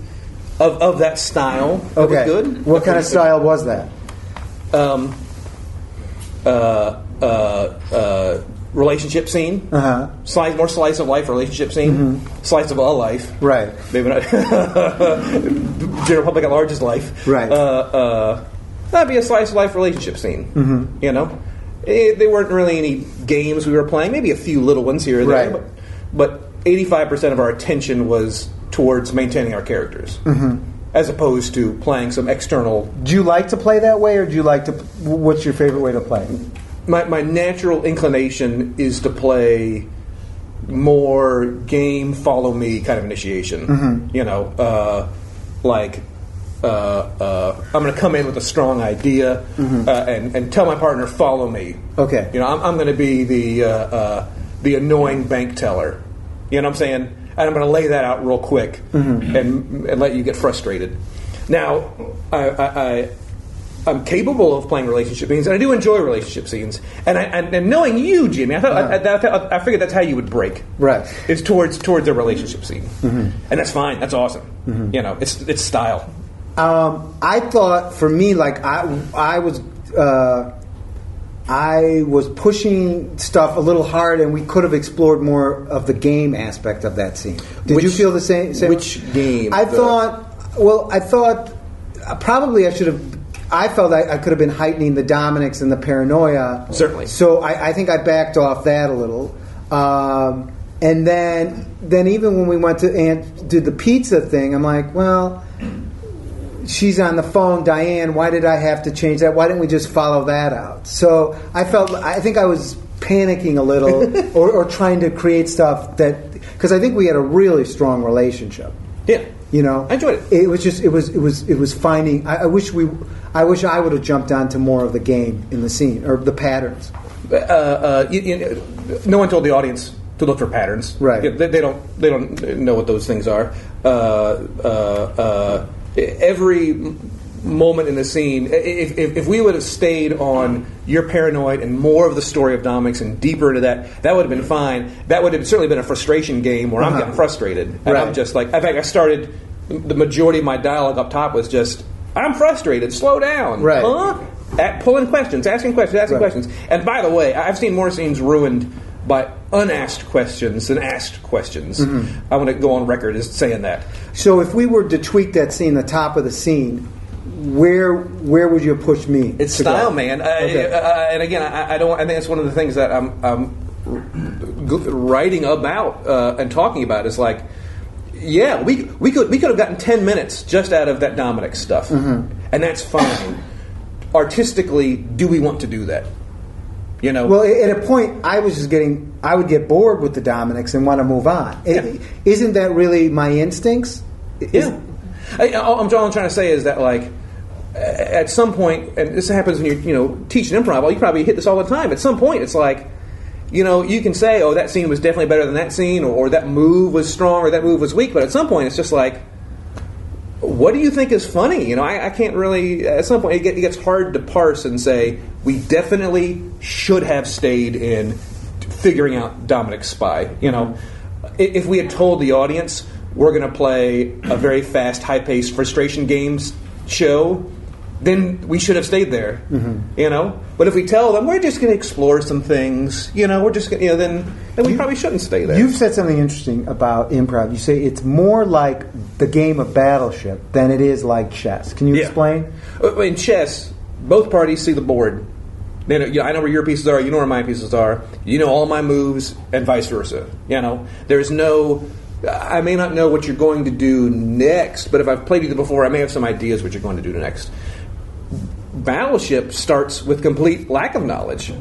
of, of that style, it Okay. was good. What kind of style was that? Um, uh, uh, uh, relationship scene. Uh huh. Slice, more slice of life relationship scene. Slice of a life. Right. Maybe not. [LAUGHS] General public at large's life. Right. Uh, uh, that'd be a slice of life relationship scene. Mm-hmm. You know, Eh, there weren't really any games we were playing. Maybe a few little ones here or there. Right. But but eighty five percent of our attention was towards maintaining our characters, mm-hmm. as opposed to playing some external. Do you like to play that way, or do you like to? What's your favorite way to play? My my natural inclination is to play more game follow me kind of initiation. Mm-hmm. You know, uh, like uh, uh, I'm going to come in with a strong idea uh, and and tell my partner follow me. Mm-hmm. Okay. You know, I'm, I'm going to be the uh, uh, the annoying bank teller. You know what I'm saying? And I'm going to lay that out real quick Mm-hmm. and and let you get frustrated. Now, I. I, I I'm capable of playing relationship scenes, and I do enjoy relationship scenes. And I, and, and knowing you, Jimmy, I thought I, I, I, I figured that's how you would break. Right. Is towards towards a relationship scene, and that's fine. That's awesome. You know, it's it's style. Um, I thought for me, like I, I was, uh, I was pushing stuff a little hard, and we could have explored more of the game aspect of that scene. Did Which- you feel the same? same which game? I The- thought. Well, I thought uh, probably I should have. I felt I, I could have been heightening the Dominick's and the paranoia. Certainly. So I, I think I backed off that a little. Um, and then, then even when we went to and did the pizza thing, I'm like, well, she's on the phone, Diane. Why did I have to change that? Why didn't we just follow that out? So I felt, I think I was panicking a little, [LAUGHS] or, or trying to create stuff that because I think we had a really strong relationship. Yeah. You know, I enjoyed it. It was just, it was, it was, it was finding. I, I wish we, I wish I would have jumped onto more of the game in the scene or the patterns. uh, uh, you, you, no one told the audience to look for patterns. Right. They, they don't. They don't know what those things are. Uh, uh, uh, every moment in the scene, if, if, if we would have stayed on you're paranoid and more of the story of Dominick's and deeper into that, that would have been fine. That would have certainly been a frustration game where I'm Uh-huh. getting frustrated. And Right. I'm just like, in fact, I started. The majority of my dialogue up top was just, "I'm frustrated. Slow down." Right. Huh? At, pulling questions, asking questions, asking Right. questions. And by the way, I've seen more scenes ruined by unasked questions and asked questions. Mm-hmm. I want to go on record as saying that. So if we were to tweak that scene, the top of the scene, where where would you push me? It's to go? style, man. I, Okay. uh, and again, I, I don't. I think that's one of the things that I'm, I'm writing about uh, and talking about. Is like, yeah, we we could we could have gotten ten minutes just out of that Dominick stuff, Mm-hmm. and that's fine. Artistically, do we want to do that? You know, Well, at a point, I was just getting, I would get bored with the Dominick's and want to move on. Isn't that really my instincts? Is- Yeah. I, all, I'm, trying to say is that, like, at some point, and this happens when you're, you know, teaching improv, well, you probably hit this all the time. At some point, it's like, you know, you can say, oh, that scene was definitely better than that scene, or, or that move was strong, or that move was weak, but at some point, it's just like, what do you think is funny? You know, I, I can't really. At some point, it, get, it gets hard to parse and say we definitely should have stayed in figuring out Dominick's spy. You know, if we had told the audience we're going to play a very fast, high-paced frustration games show, then we should have stayed there. You know, but if we tell them we're just going to explore some things, you know, we're just gonna, you know, then then we probably shouldn't stay there. You've said something interesting about improv. You say it's more like the game of Battleship than it is like chess. Can you Yeah. explain? Uh, In chess, both parties see the board. They know, you know, I know where your pieces are. You know where my pieces are. You know all my moves, and vice versa. You know, there's no. I may not know what you're going to do next, but if I've played you before, I may have some ideas what you're going to do next. Battleship starts with complete lack of knowledge.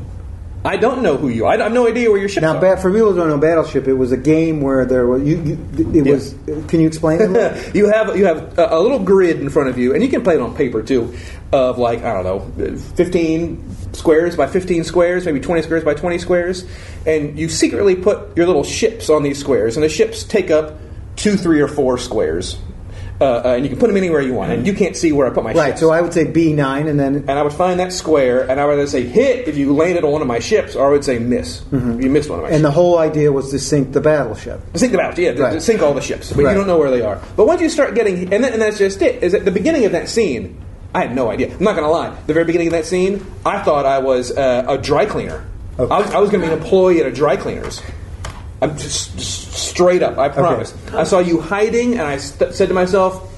I don't know who you are. I have no idea where your ships Now, for people who don't know Battleship, it was a game where there was. You, you, it Yeah. was. Can you explain it? [LAUGHS] you have you have a, a little grid in front of you, and you can play it on paper too, of like I don't know, fifteen squares by fifteen squares, maybe twenty squares by twenty squares, and you secretly put your little ships on these squares, and the ships take up two, three, or four squares, uh, uh, and you can put them anywhere you want, and you can't see where I put my right. ships. So I would say B nine, and then and I would find that square, and I would either say hit if you landed on one of my ships, or I would say miss if you missed one of my and ships. the whole idea was to sink the battleship. Sink the battleship, yeah. to- Right. To sink all the ships, but Right. you don't know where they are. But once you start getting, and, then, and that's just it. Is at the beginning of that scene, I had no idea. I'm not going to lie. The very beginning of that scene, I thought I was uh, a dry cleaner. Okay. I was, I was going to be an employee at a dry cleaners. I'm just, just straight up. I promise. I saw you hiding, and I st- said to myself,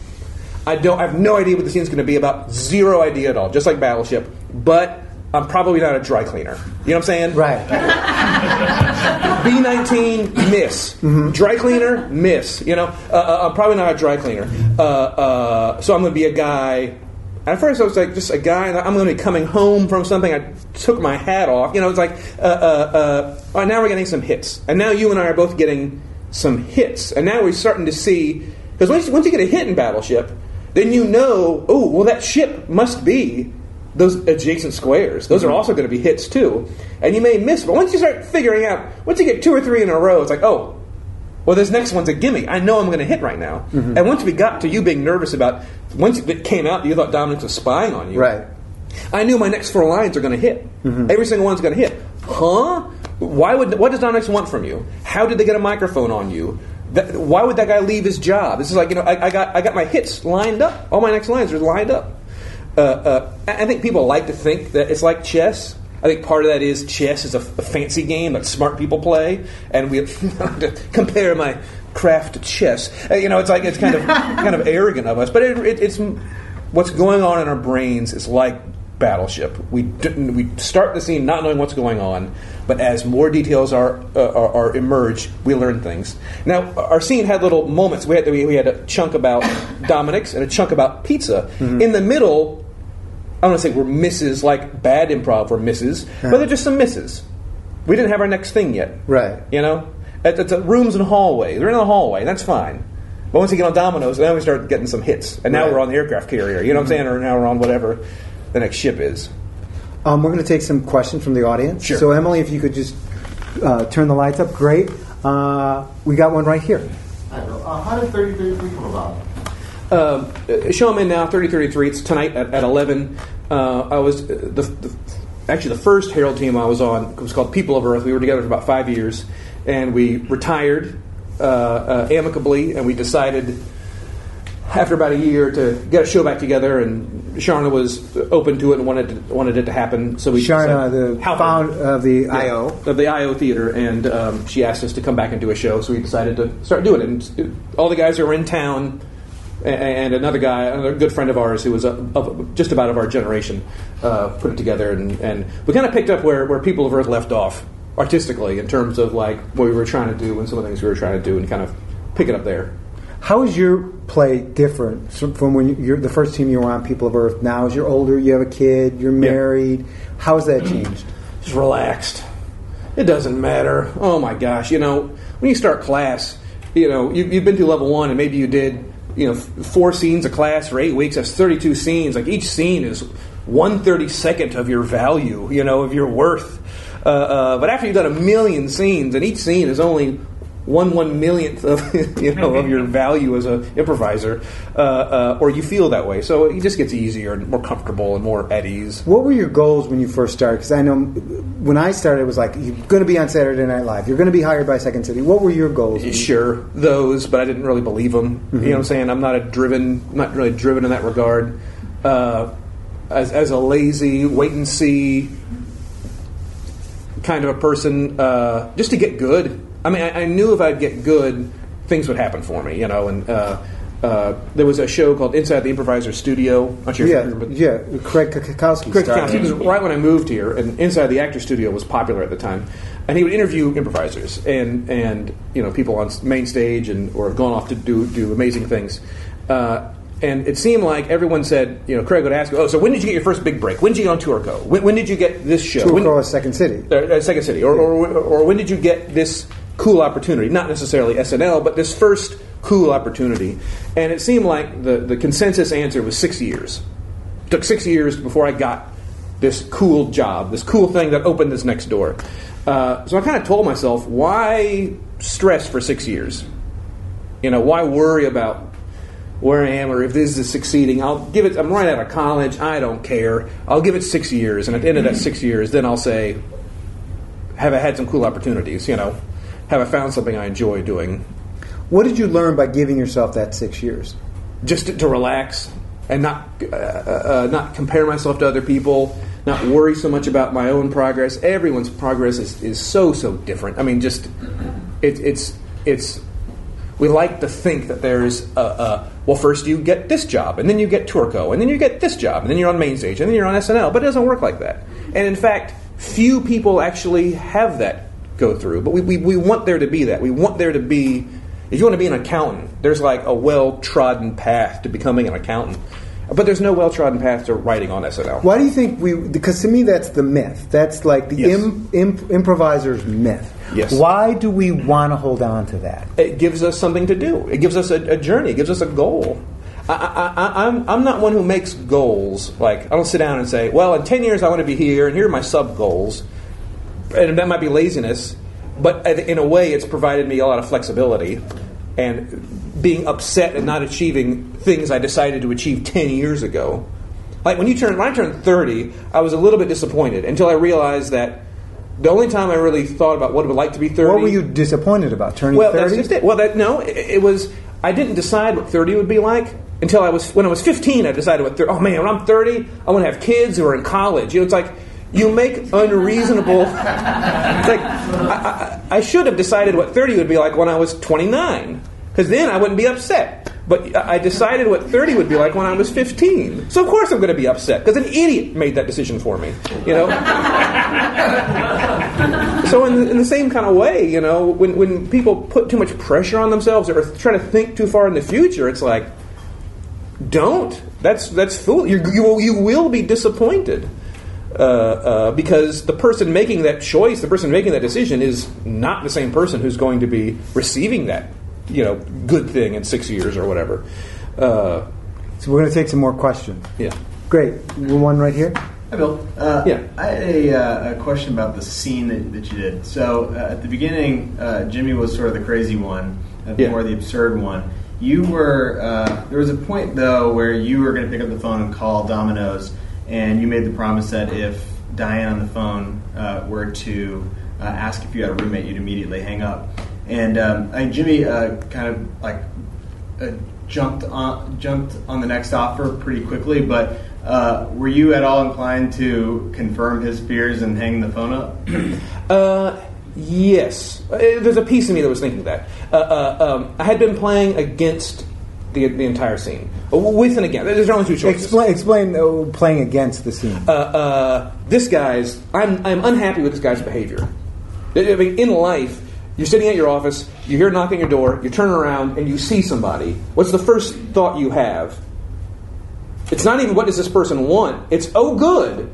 I don't. I have no idea what the scene's going to be about. Zero idea at all. Just like Battleship, but. I'm probably not a dry cleaner. You know what I'm saying? Right. [LAUGHS] B19, miss. Dry cleaner, miss. You know, uh, uh, I'm probably not a dry cleaner. Uh, uh, so I'm going to be a guy. At first, I was like just a guy, I'm going to be coming home from something. I took my hat off. You know, it's like, uh, uh, uh, now we're getting some hits. And now you and I are both getting some hits. And now we're starting to see. Because once, once you get a hit in Battleship, then you know, oh, well, that ship must be those adjacent squares. Those are also going to be hits too. And you may miss, but once you start figuring out, once you get two or three in a row, it's like, oh, well, this next one's a gimme. I know I'm going to hit right now. And once we got to you being nervous about, once it came out, that you thought Dominick was spying on you. Right. I knew my next four lines are going to hit. Every single one's going to hit. Huh? Why would? What does Dominick want from you? How did they get a microphone on you? That, why would that guy leave his job? This is like you know, I, I got I got my hits lined up. All my next lines are lined up. Uh, uh, I think people like to think that it's like chess. I think part of that is chess is a, a fancy game that smart people play, and we to [LAUGHS] compare my craft chess. Uh, you know, it's like it's kind of [LAUGHS] kind of arrogant of us, but it, it, it's what's going on in our brains is like Battleship. We d- we start the scene not knowing what's going on, but as more details are uh, are, are emerge, we learn things. Now, our scene had little moments. We had we, we had a chunk about Dominick's and a chunk about pizza. In the middle, I don't want to say we're misses like bad improv. We're misses, but they're just some misses. We didn't have our next thing yet. Right. You know, it's, it's a rooms and hallway. They're in the hallway. That's fine. But once you get on Domino's, then we start getting some hits. And now Right. we're on the aircraft carrier. You know what I'm saying? Or now we're on whatever the next ship is. Um, we're going to take some questions from the audience. Sure. So, Emily, if you could just uh, turn the lights up, great. Uh, we got one right here. Uh, how did 3033 come about? Um, uh, show 'em in now, 3033. It's tonight at, at 11. Uh, I was uh, the, the actually the first Herald team I was on was called People of Earth. We were together for about five years, and we retired uh, uh, amicably, and we decided after about a year to get a show back together, and Charna was open to it and wanted to, wanted it to happen. So we Charna, the found of the Yeah, IO. of the IO Theater, and um, she asked us to come back and do a show, so we decided to start doing it. And all the guys who were in town, and another guy, another good friend of ours who was of, of just about of our generation, uh, put it together, and, and we kind of picked up where, where People of Earth left off artistically in terms of like what we were trying to do and some of the things we were trying to do, and kind of pick it up there. How is your play different from when you're the first team you were on, People of Earth? Now, as you're older, you have a kid, you're married. How has that changed? just relaxed. It doesn't matter. Oh my gosh, you know, when you start class, you know, you, you've been to level one, and maybe you did, you know, f- four scenes of class for eight weeks. That's thirty-two scenes. Like each scene is one thirty-second of your value, you know, of your worth. Uh, uh, but after you've done a million scenes, and each scene is only one one millionth of [LAUGHS] you know of your value as an improviser, uh, uh, or you feel that way. So it just gets easier and more comfortable and more at ease. What were your goals when you first started? Because I know when I started, it was like you're going to be on Saturday Night Live, you're going to be hired by Second City. What were your goals? you- Sure, those, but I didn't really believe them. You know what I'm saying? I'm not a driven, not really driven in that regard. Uh, as, as a lazy, wait and see kind of a person, uh, just to get good. I mean, I, I knew if I'd get good, things would happen for me, you know. And uh, uh, there was a show called Inside the Improviser Studio. I'm not sure Yeah, remember, yeah. Craig Kakowski Craig. He was right when I moved here, and Inside the Actor Studio was popular at the time. And he would interview improvisers and and you know people on main stage and or gone off to do do amazing things. Uh, and it seemed like everyone said, you know, Craig would ask, "Oh, so when did you get your first big break? When did you get on TourCo? When, when did you get this show? Tour When- across Second City. uh, uh, Second City, or, or, or when did you get this cool opportunity? Not necessarily SNL, but this first cool opportunity. And it seemed like the, the consensus answer was six years. It took six years before I got this cool job, this cool thing that opened this next door. Uh, so I kind of told myself, why stress for six years? You know, why worry about where I am or if this is succeeding? I'll give it. I'm right out of college. I don't care. I'll give it six years, and at the end of that six years, then I'll say, have I had some cool opportunities? You know, have I found something I enjoy doing? What did you learn by giving yourself that six years? Just to, to relax and not uh, uh, not compare myself to other people. Not worry so much about my own progress. Everyone's progress is, is so so different. I mean, just it, it's it's we like to think that there's a, a well first you get this job and then you get TourCo and then you get this job and then you're on main stage and then you're on SNL but it doesn't work like that and in fact few people actually have that go through but we, we, we want there to be that we want there to be if you want to be an accountant there's like a well trodden path to becoming an accountant but there's no well trodden path to writing on SNL Why do you think we? Because to me, that's the myth. That's like the Yes. im, imp, improviser's myth. Yes. Why do we want to hold on to that? it gives us something to do. It gives us a, a journey. It gives us a goal. I, I, I, I'm, I'm not one who makes goals. Like, I don't sit down and say, well, in 10 years I want to be here, and here are my sub goals. And that might be laziness, but in a way, it's provided me a lot of flexibility. And being upset and not achieving things I decided to achieve 10 years ago. Like, when you turn, when I turned 30, I was a little bit disappointed until I realized that the only time I really thought about what it would like to be 30 What were you disappointed about? Turning well, thirty? that's just it. Well, that no, it, it was. I didn't decide what thirty would be like until I was when I was fifteen. I decided what. 30, oh man, when I'm thirty, I want to have kids who are in college. You know, it's like you make unreasonable. [LAUGHS] it's like I, I, I should have decided what thirty would be like when I was twenty nine, because then I wouldn't be upset. But I decided what 30 would be like when I was 15. So of course I'm going to be upset because an idiot made that decision for me. You know. So in the, in the same kind of way, you know, when, when people put too much pressure on themselves or try to think too far in the future, it's like, don't. That's that's fool. You're, you will you will be disappointed uh, uh, because the person making that choice, the person making that decision, is not the same person who's going to be receiving that, you know, good thing in six years or whatever. Uh, So we're going to take some more questions. yeah. Great. One right here. Hi, Bill. Uh, Yeah. I had a, uh, a question about the scene that, that you did. So uh, at the beginning, uh, Jimmy was sort of the crazy one, uh, Yeah. more the absurd one. You were. Uh, there was a point though where you were going to pick up the phone and call Domino's, and you made the promise that if Diane on the phone uh, were to uh, ask if you had a roommate, you'd immediately hang up. And um, I, Jimmy uh, kind of like uh, jumped on jumped on the next offer pretty quickly. But uh, were you at all inclined to confirm his fears and hang the phone up? [CLEARS THROAT] Uh, yes. Uh, There's a piece of me that was thinking that. Uh, uh, um, I had been playing against the, the entire scene. Uh, With and against. There's only two choices. Explain, explain uh, playing against the scene. uh, uh, this guy's, I'm, I'm unhappy with this guy's behavior. I mean, in life, you're sitting at your office, you hear a knock on your door, you turn around, and you see somebody. What's the first thought you have? It's not even what does this person want. It's oh good,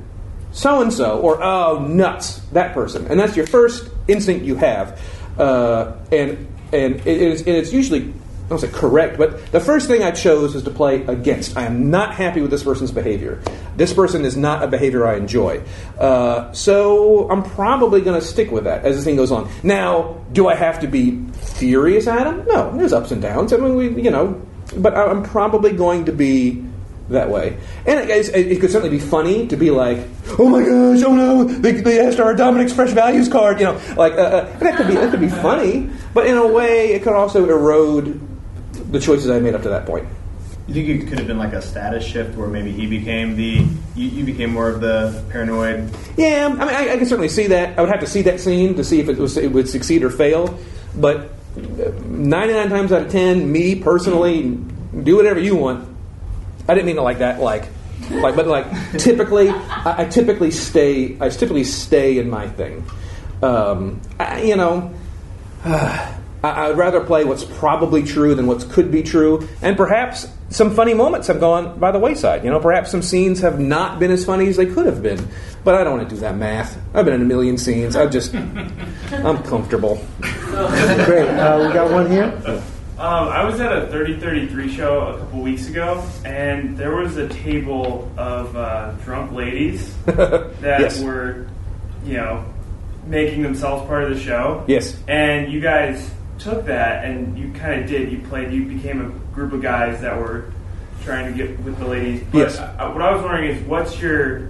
so and so, or oh nuts, that person, and that's your first instinct you have. Uh, and and it is and it's usually I don't say correct, but the first thing I chose was to play against. I am not happy with this person's behavior. This person is not a behavior I enjoy. Uh, so I'm probably going to stick with that as the thing goes on. Now, do I have to be furious at him? No, there's ups and downs. I mean, we, you know, but I'm probably going to be that way. And it, it's- it could certainly be funny to be like, "Oh my gosh, oh no, they, they asked our Dominick's Fresh Values card," you know, like uh, uh, that could be that could be funny. But in a way, it could also erode the choices I made up to that point. You think it could have been like a status shift where maybe he became the you, you became more of the paranoid Yeah, I mean, I, I can certainly see that. I would have to see that scene to see if it was it would succeed or fail. But ninety nine times out of ten, me personally, do whatever you want. I didn't mean it like that. Like, like, but like typically, I, I typically stay. I typically stay in my thing. Um, I, you know. I I would rather play what's probably true than what could be true, and perhaps some funny moments have gone by the wayside. You know, perhaps some scenes have not been as funny as they could have been. But I don't want to do that math. I've been in a million scenes. I just, [LAUGHS] I'm comfortable. [LAUGHS] Great. Uh, we got one here. Um, I was at a 3033 show a couple weeks ago, and there was a table of uh, drunk ladies [LAUGHS] that Yes. were, you know, making themselves part of the show. Yes. And you guys took that and you kind of did. You played. You became a group of guys that were trying to get with the ladies. But Yes. uh, what I was wondering is, what's your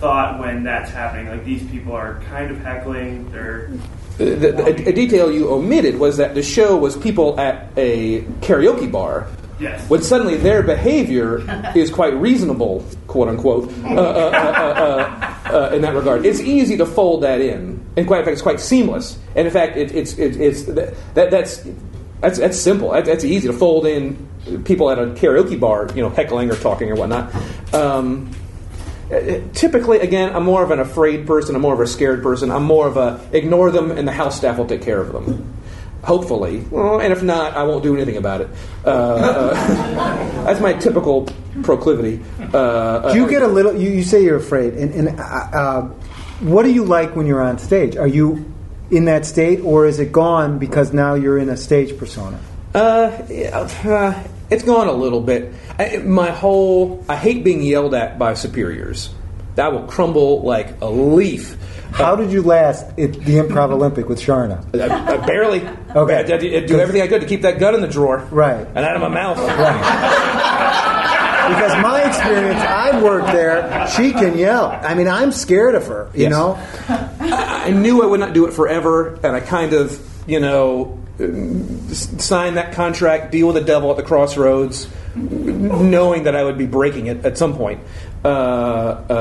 thought when that's happening? Like these people are kind of heckling. They're The, the, a, a detail you omitted was that the show was people at a karaoke bar. Yes. When suddenly their behavior [LAUGHS] is quite reasonable, quote unquote, uh, uh, uh, uh, uh, in that regard. It's easy to fold that in, and quite in fact, it's quite seamless. And in fact, it, it's it, it's that, that that's that's that's simple. That, that's easy to fold in people at a karaoke bar, you know, heckling or talking or whatnot. Um, uh, typically, again, I'm more of an afraid person. I'm more of a scared person. I'm more of a ignore them, and the house staff will take care of them. Hopefully, well, and if not, I won't do anything about it. Uh, uh, [LAUGHS] that's my typical proclivity. Uh, Do you uh, get a little? You, you say you're afraid, and, and uh, uh, what do you like when you're on stage? Are you in that state, or is it gone because now you're in a stage persona? Uh, uh, it's gone a little bit. I, my whole I hate being yelled at by superiors. That will crumble like a leaf. How did you last at the Improv Olympic with Charna? I, I barely. Okay. I, I- I do everything I could to keep that gun in the drawer. Right. And out of my mouth. Because my experience, I've worked there. She can yell. I mean, I'm scared of her. You Yes. know. I knew I would not do it forever, and I kind of, you know, signed that contract, deal with the devil at the crossroads, knowing that I would be breaking it at some point. Uh, uh,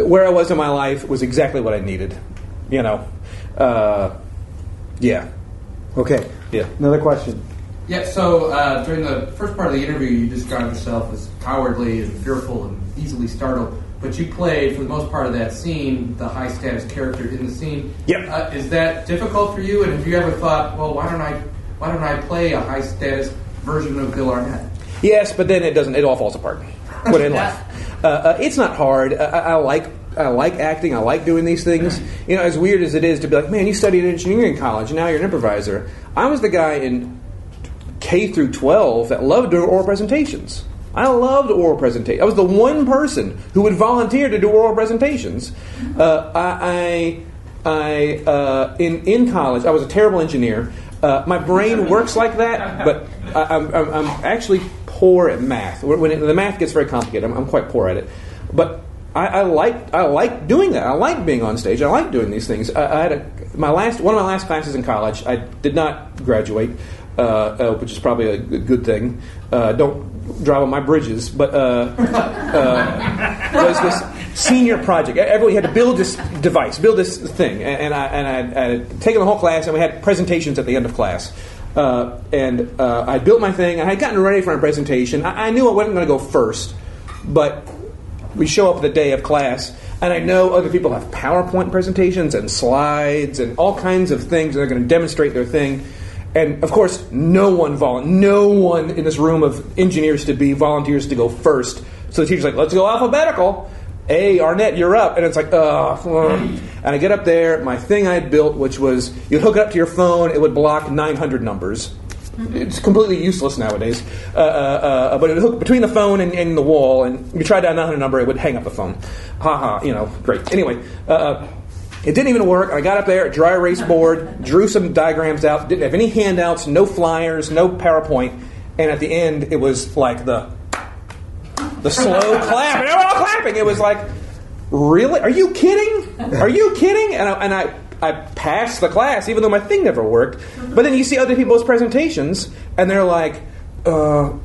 uh, where I was in my life was exactly what I needed, you know. Uh, yeah. Okay. Yeah. Another question. Yeah, so uh, during the first part of the interview, you described yourself as cowardly and fearful and easily startled. But you played, for the most part of that scene, the high status character in the scene. Yep. Uh, is that difficult for you? And have you ever thought, well, why don't I, why don't I play a high status version of Bill Arnett? Yes, but then it doesn't. It all falls apart. What in [LAUGHS] life? Uh, uh, it's not hard. I, I I like. I like acting. I like doing these things. You know, as weird as it is to be like, man, you studied engineering in college, and now you're an improviser. I was the guy in K through 12 that loved doing oral presentations. I loved oral presentations. I was the one person who would volunteer to do oral presentations. Uh, I, I, I uh, in in college, I was a terrible engineer. Uh, my brain works like that, but I, I'm actually poor at math. When it, the math gets very complicated, I'm, I'm quite poor at it. But I, I like I like doing that. I like being on stage. I like doing these things. I, I had a, my last one of my last classes in college. I did not graduate. uh, uh, which is probably a good thing. Uh, don't drive on my bridges, but uh, uh, was this senior project. Everybody had to build this device, build this thing, and, and I and I, I had taken the whole class, and we had presentations at the end of class. Uh, and uh, I built my thing. I had gotten ready for my presentation. I, I knew I wasn't going to go first, but we show up the day of class, and I know other people have PowerPoint presentations and slides and all kinds of things. They're going to demonstrate their thing, and of course, no one vol- no one in this room of engineers to be volunteers to go first. So the teacher's like, "Let's go alphabetical." A Arnett, you're up, and it's like, uh, and I get up there. My thing I had built, which was you'd hook it up to your phone, it would block 900 numbers. It's completely useless nowadays. Uh, uh, uh, but it would hook between the phone and, and the wall, and you try that 900 number, it would hang up the phone. Ha ha, you know, great. Anyway, uh, uh, it didn't even work. I got up there, dry erase board, drew some diagrams out, didn't have any handouts, no flyers, no PowerPoint, and at the end, it was like the the slow [LAUGHS] clap, and they were all clapping. It was like, really? Are you kidding? Are you kidding? And I, and I, I passed the class, even though my thing never worked. But then you see other people's presentations, and they're like, uh, uh,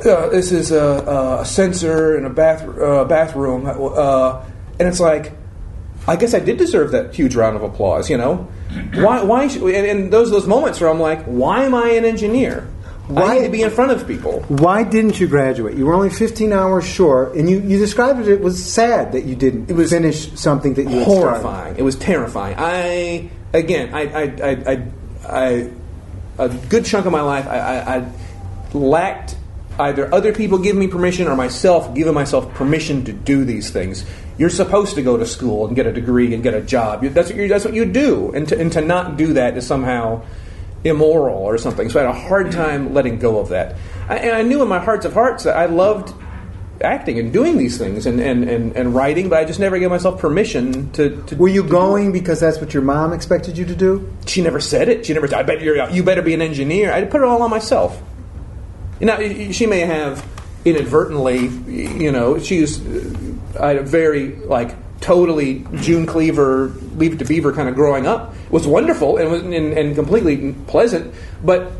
this is a, a sensor in a bath, uh, bathroom. Uh, and it's like, I guess I did deserve that huge round of applause, you know? Why, why should, and, and those, those moments where I'm like, why am I an engineer? I need to be in front of people. Why didn't you graduate? You were only 15 hours short, and you, you described it. It was sad that you didn't It was finish something that you horrifying. It was terrifying. I again, I, I, I, I, I a good chunk of my life, I, I, I lacked either other people giving me permission or myself giving myself permission to do these things. You're supposed to go to school and get a degree and get a job. That's what you, that's what you do, and to, and to not do that is somehow immoral or something. So I had a hard time letting go of that. I, and I knew in my hearts of hearts that I loved acting and doing these things and, and, and, and writing, but I just never gave myself permission to. to Were you to going because that's what your mom expected you to do? She never said it. She never. I bet you're. You better be an engineer. I put it all on myself. Now she may have inadvertently. You know, she's. Uh, I had a very like totally June Cleaver, Leave It to Beaver kind of growing up. Was wonderful and and, and completely pleasant, but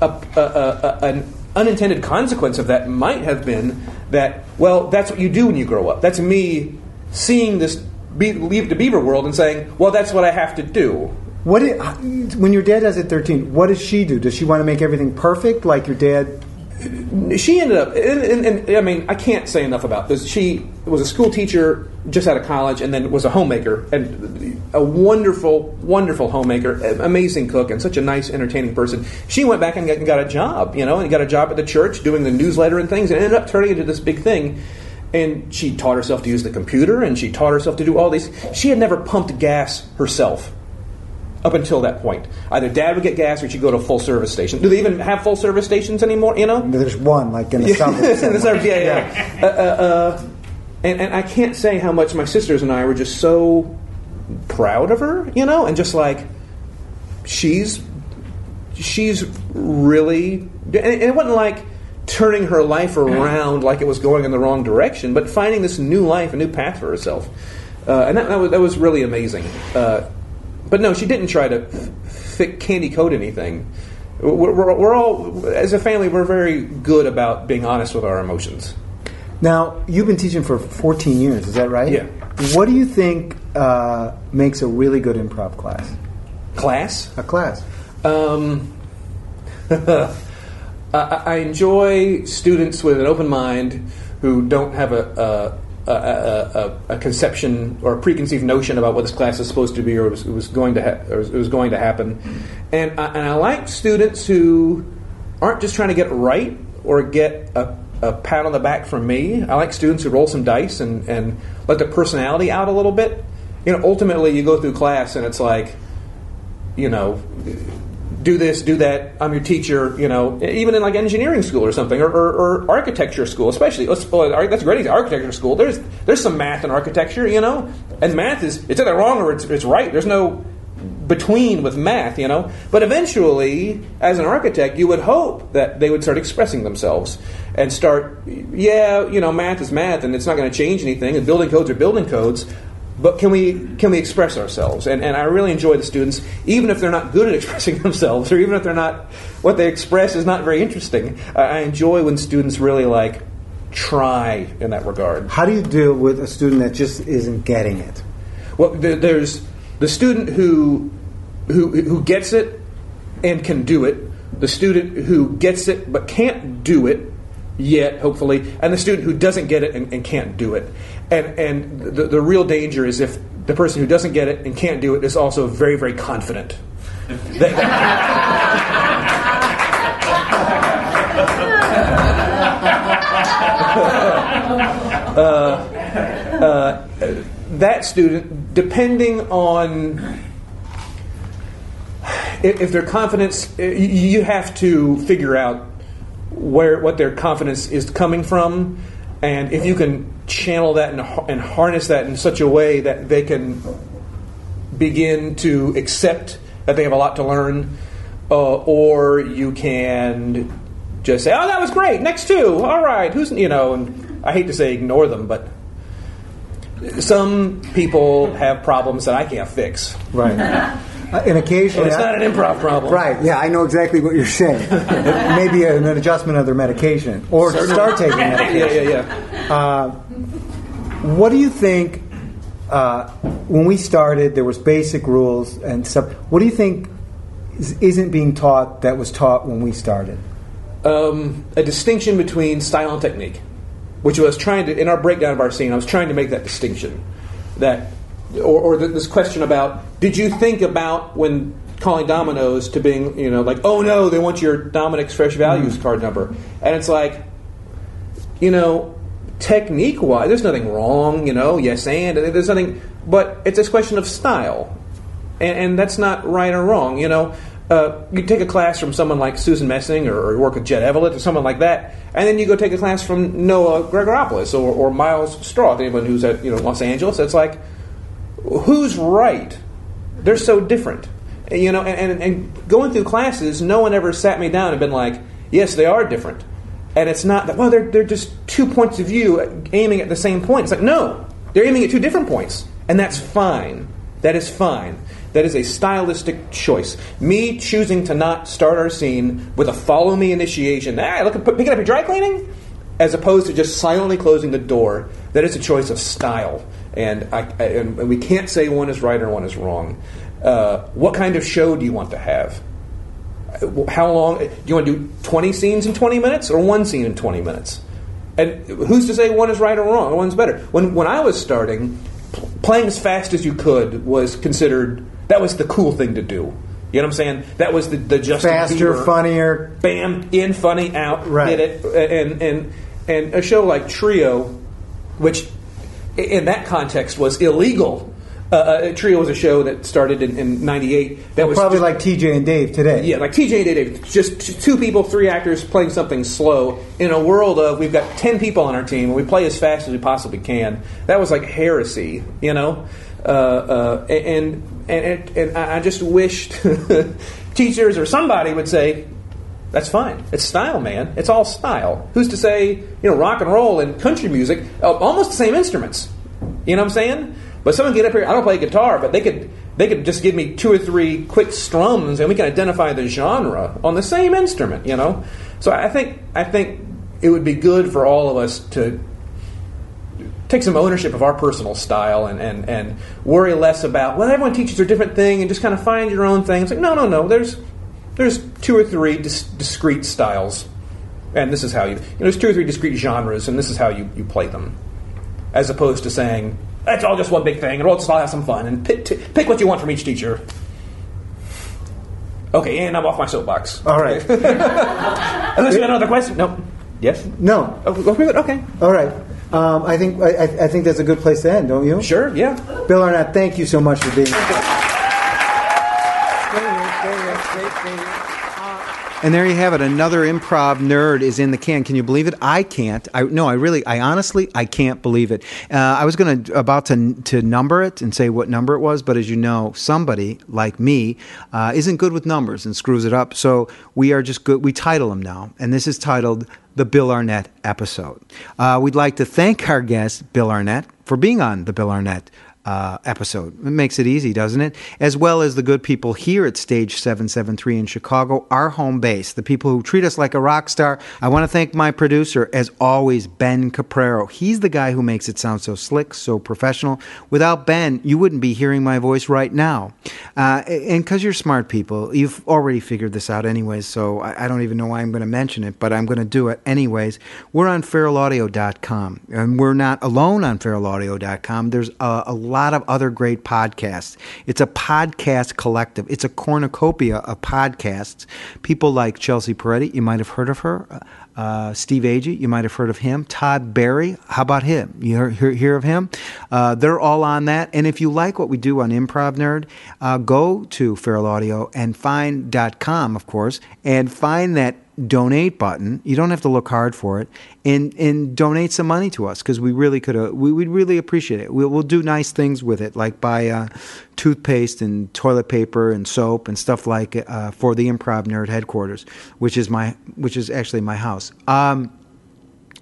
a, a, a, an unintended consequence of that might have been that well, that's what you do when you grow up. That's me seeing this be, Leave It to Beaver world and saying, well, that's what I have to do. What did, uh, when your dad does at 13, what does she do? Does she want to make everything perfect like your dad? She ended up and, and, and, i mean i can't say enough about this. She was a school teacher just out of college and then was a homemaker and a wonderful wonderful homemaker amazing cook and such a nice entertaining person. She went back and got, and got a job you know and got a job at the church doing the newsletter and things and ended up turning into this big thing. And she taught herself to use the computer and she taught herself to do all these. She had never pumped gas herself up until that point. Either dad would get gas or she'd go to a full service station. Do they even have full service stations anymore? You know? There's one, like in the Yeah, suburbs. in the [LAUGHS] suburbs, yeah, yeah. Uh, uh, uh, and, and I can't say how much my sisters and I were just so proud of her, you know, and just like she's she's really, and it wasn't like turning her life around like it was going in the wrong direction, but finding this new life, a new path for herself, uh, and that, that was that was really amazing. Uh, but no, she didn't try to fit candy coat anything. We're, we're, we're all, as a family, we're very good about being honest with our emotions. Now, you've been teaching for 14 years, is that right? Yeah. What do you think uh, makes a really good improv class? Class? A class. Um, [LAUGHS] I, I enjoy students with an open mind who don't have a, a, a, a, a conception or a preconceived notion about what this class is supposed to be or was, was going to ha- or was, was going to happen. And I, and I like students who aren't just trying to get it right or get a, a pat on the back from me. I like students who roll some dice and, and let their personality out a little bit. You know, ultimately, you go through class and it's like, you know, do this, do that. I'm your teacher. You know, even in like engineering school or something, or, or, or architecture school, especially. That's great. Architecture school. There's there's some math in architecture. You know, and math is it's either wrong or it's, it's right. There's no between with math. You know, but eventually, as an architect, you would hope that they would start expressing themselves and start. Yeah, you know, math is math, and it's not going to change anything. And building codes are building codes. But can we can we express ourselves? And and I really enjoy the students, even if they're not good at [LAUGHS] expressing themselves, or even if they're not what they express is not very interesting. I, enjoy when students really like try in that regard. How do you deal with a student that just isn't getting it? Well, there's the student who, who who gets it and can do it. The student who gets it but can't do it yet, hopefully, and the student who doesn't get it and, and can't do it. And and the, the real danger is if the person who doesn't get it and can't do it is also very very confident. That- [LAUGHS] uh, that student, depending on if, if their confidence, you have to figure out where what their confidence is coming from, and if you can channel that and, and harness that in such a way that they can begin to accept that they have a lot to learn, uh, or you can just say, "Oh, that was great. Next two, all right." Who's you know? And I hate to say ignore them, but some people have problems that I can't fix. Right. [LAUGHS] Uh, and occasionally, And it's not an improv problem. Right. Yeah, I know exactly what you're saying. [LAUGHS] Maybe an adjustment of their medication, or to start taking Yeah, medication. yeah, yeah. Uh, what do you think? Uh, when we started, there was basic rules and stuff. What do you think is, isn't being taught that was taught when we started? um, a distinction between style and technique, which was trying to in our breakdown of our scene. I was trying to make that distinction, that or, or this question about did you think about when calling Domino's to being you know like oh no they want your Dominick's fresh values card number and it's like you know technique wise there's nothing wrong you know yes and there's nothing but it's this question of style and, and that's not right or wrong. You know, uh, you take a class from someone like Susan Messing or, or work with Jet Eveleth or someone like that, and then you go take a class from Noah Gregoropoulos or, or Miles Stroth, anyone who's at you know Los Angeles. It's like, who's right? They're so different. You know, and, and, and going through classes, no one ever sat me down and been like, yes, they are different. And it's not that, well, they're, they're just two points of view aiming at the same point. It's like, no, they're aiming at two different points. And that's fine. That is fine. That is a stylistic choice. Me choosing to not start our scene with a follow me initiation, ah, look, picking up your dry cleaning, as opposed to just silently closing the door, that is a choice of style. And, I, I- and we can't say one is right or one is wrong. Uh, what kind of show do you want to have? how long do you want to do 20 scenes in 20 minutes or one scene in 20 minutes and who's to say one is right or wrong one's better when, when i was starting pl- playing as fast as you could was considered that was the cool thing to do you know what i'm saying that was the, the Justin Faster, Bieber, funnier. bam in funny out Right. hit it and and and a show like trio which in that context was illegal uh, uh, trio was a show that started in, in 98 that was Probably just- like TJ and Dave today. yeah, like TJ and Dave, just two people, three actors playing something slow in a world of we've got ten people on our team and we play as fast as we possibly can. That was like heresy, you know. Uh, uh, and and and, and I just wished [LAUGHS] teachers or somebody would say. That's fine. It's style, man. It's all style. Who's to say, you know, rock and roll and country music, uh, almost the same instruments. You know what I'm saying? But someone get up here. I don't play guitar, but they could they could just give me two or three quick strums, and we can identify the genre on the same instrument. You know. So I think I think it would be good for all of us to take some ownership of our personal style and, and, and worry less about well everyone teaches a different thing and just kind of find your own thing. It's like no no no there's there's two or three dis- discrete styles and this is how you, you know, there's two or three discrete genres and this is how you, you play them as opposed to saying that's all just one big thing and we'll just all have some fun and pick, t- pick what you want from each teacher okay and i'm off my soapbox All right. [LAUGHS] unless you got another question no yes No. oh, okay okay All right. Um, I think I, I I think that's a good place to end, don't you? sure yeah Bill Arnett, thank you so much for being here. And there you have it. Another improv nerd is in the can. Can you believe it? I can't. I no. I really. I honestly. I can't believe it. Uh, I was going to about to to number it and say what number it was, but as you know, somebody like me uh, isn't good with numbers and screws it up. So we are just good. We title them now, and this is titled the Bill Arnett episode. Uh, we'd like to thank our guest Bill Arnett for being on the Bill Arnett uh, episode. It makes it easy, doesn't it? As well as the good people here at Stage 773 in Chicago, our home base, the people who treat us like a rock star. I want to thank my producer, as always, Ben Caprero. He's the guy who makes it sound so slick, so professional. Without Ben, you wouldn't be hearing my voice right now. Uh, and because you're smart people, you've already figured this out anyways, so I, I don't even know why I'm going to mention it, but I'm going to do it anyways. We're on feralaudio.com, and we're not alone on feralaudio.com. There's a, a lot of other great podcasts. It's a podcast collective. It's a cornucopia of podcasts. People like Chelsea Peretti, you might have heard of her. Uh, Steve Agee, you might have heard of him. Todd Barry, how about him? You hear, hear, hear of him? Uh, they're all on that. And if you like what we do on Improv Nerd, uh, go to Feral Audio and find .com, of course, and find that donate button. You don't have to look hard for it, and and donate some money to us because we really could. Uh, we would really appreciate it. We'll, we'll do nice things with it, like buy uh, toothpaste and toilet paper and soap and stuff like uh, for the Improv Nerd headquarters, which is my which is actually my house. Um,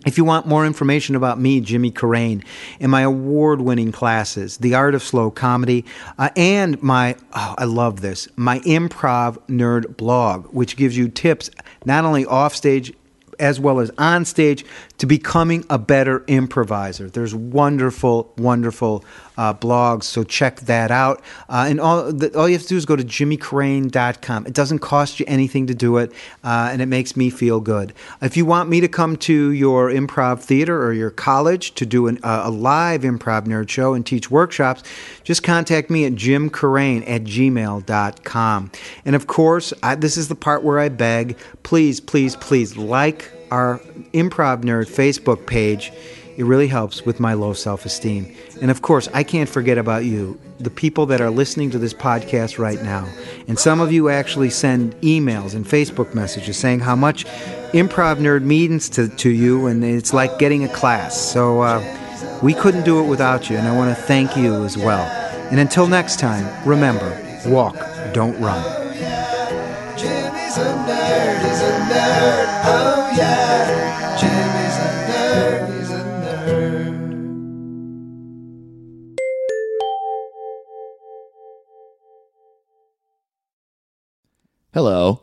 if you want more information about me, Jimmy Carrane, and my award winning classes, The Art of Slow Comedy, uh, and my, oh, I love this, my Improv Nerd blog, which gives you tips not only off stage as well as on stage to becoming a better improviser. There's wonderful, wonderful uh, blogs, so check that out. Uh, and all, the, all you have to do is go to jimmycarrane.com. It doesn't cost you anything to do it, uh, and it makes me feel good. If you want me to come to your improv theater or your college to do an, uh, a live improv nerd show and teach workshops, just contact me at jimcarrane at gmail.com. And of course, I, this is the part where I beg please, please, please like our Improv Nerd Facebook page. It really helps with my low self esteem. And of course, I can't forget about you, the people that are listening to this podcast right now. And some of you actually send emails and Facebook messages saying how much Improv Nerd means to, to you, and it's like getting a class. So uh, we couldn't do it without you, and I want to thank you as well. And until next time, remember walk, don't run. Jimmy's a nerd, he's a nerd, oh yeah. Jimmy's a nerd, he's a nerd. Hello,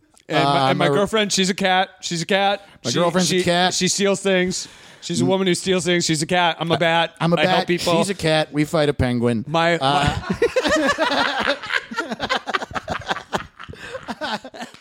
And, Uh, my, and um, my girlfriend, she's a cat. She's a cat. My girlfriend's a cat. She steals things. She's a woman who steals things. She's a cat. I'm a bat. I'm a I bat. help people. She's a cat. We fight a penguin. my, uh, my- [LAUGHS] [LAUGHS]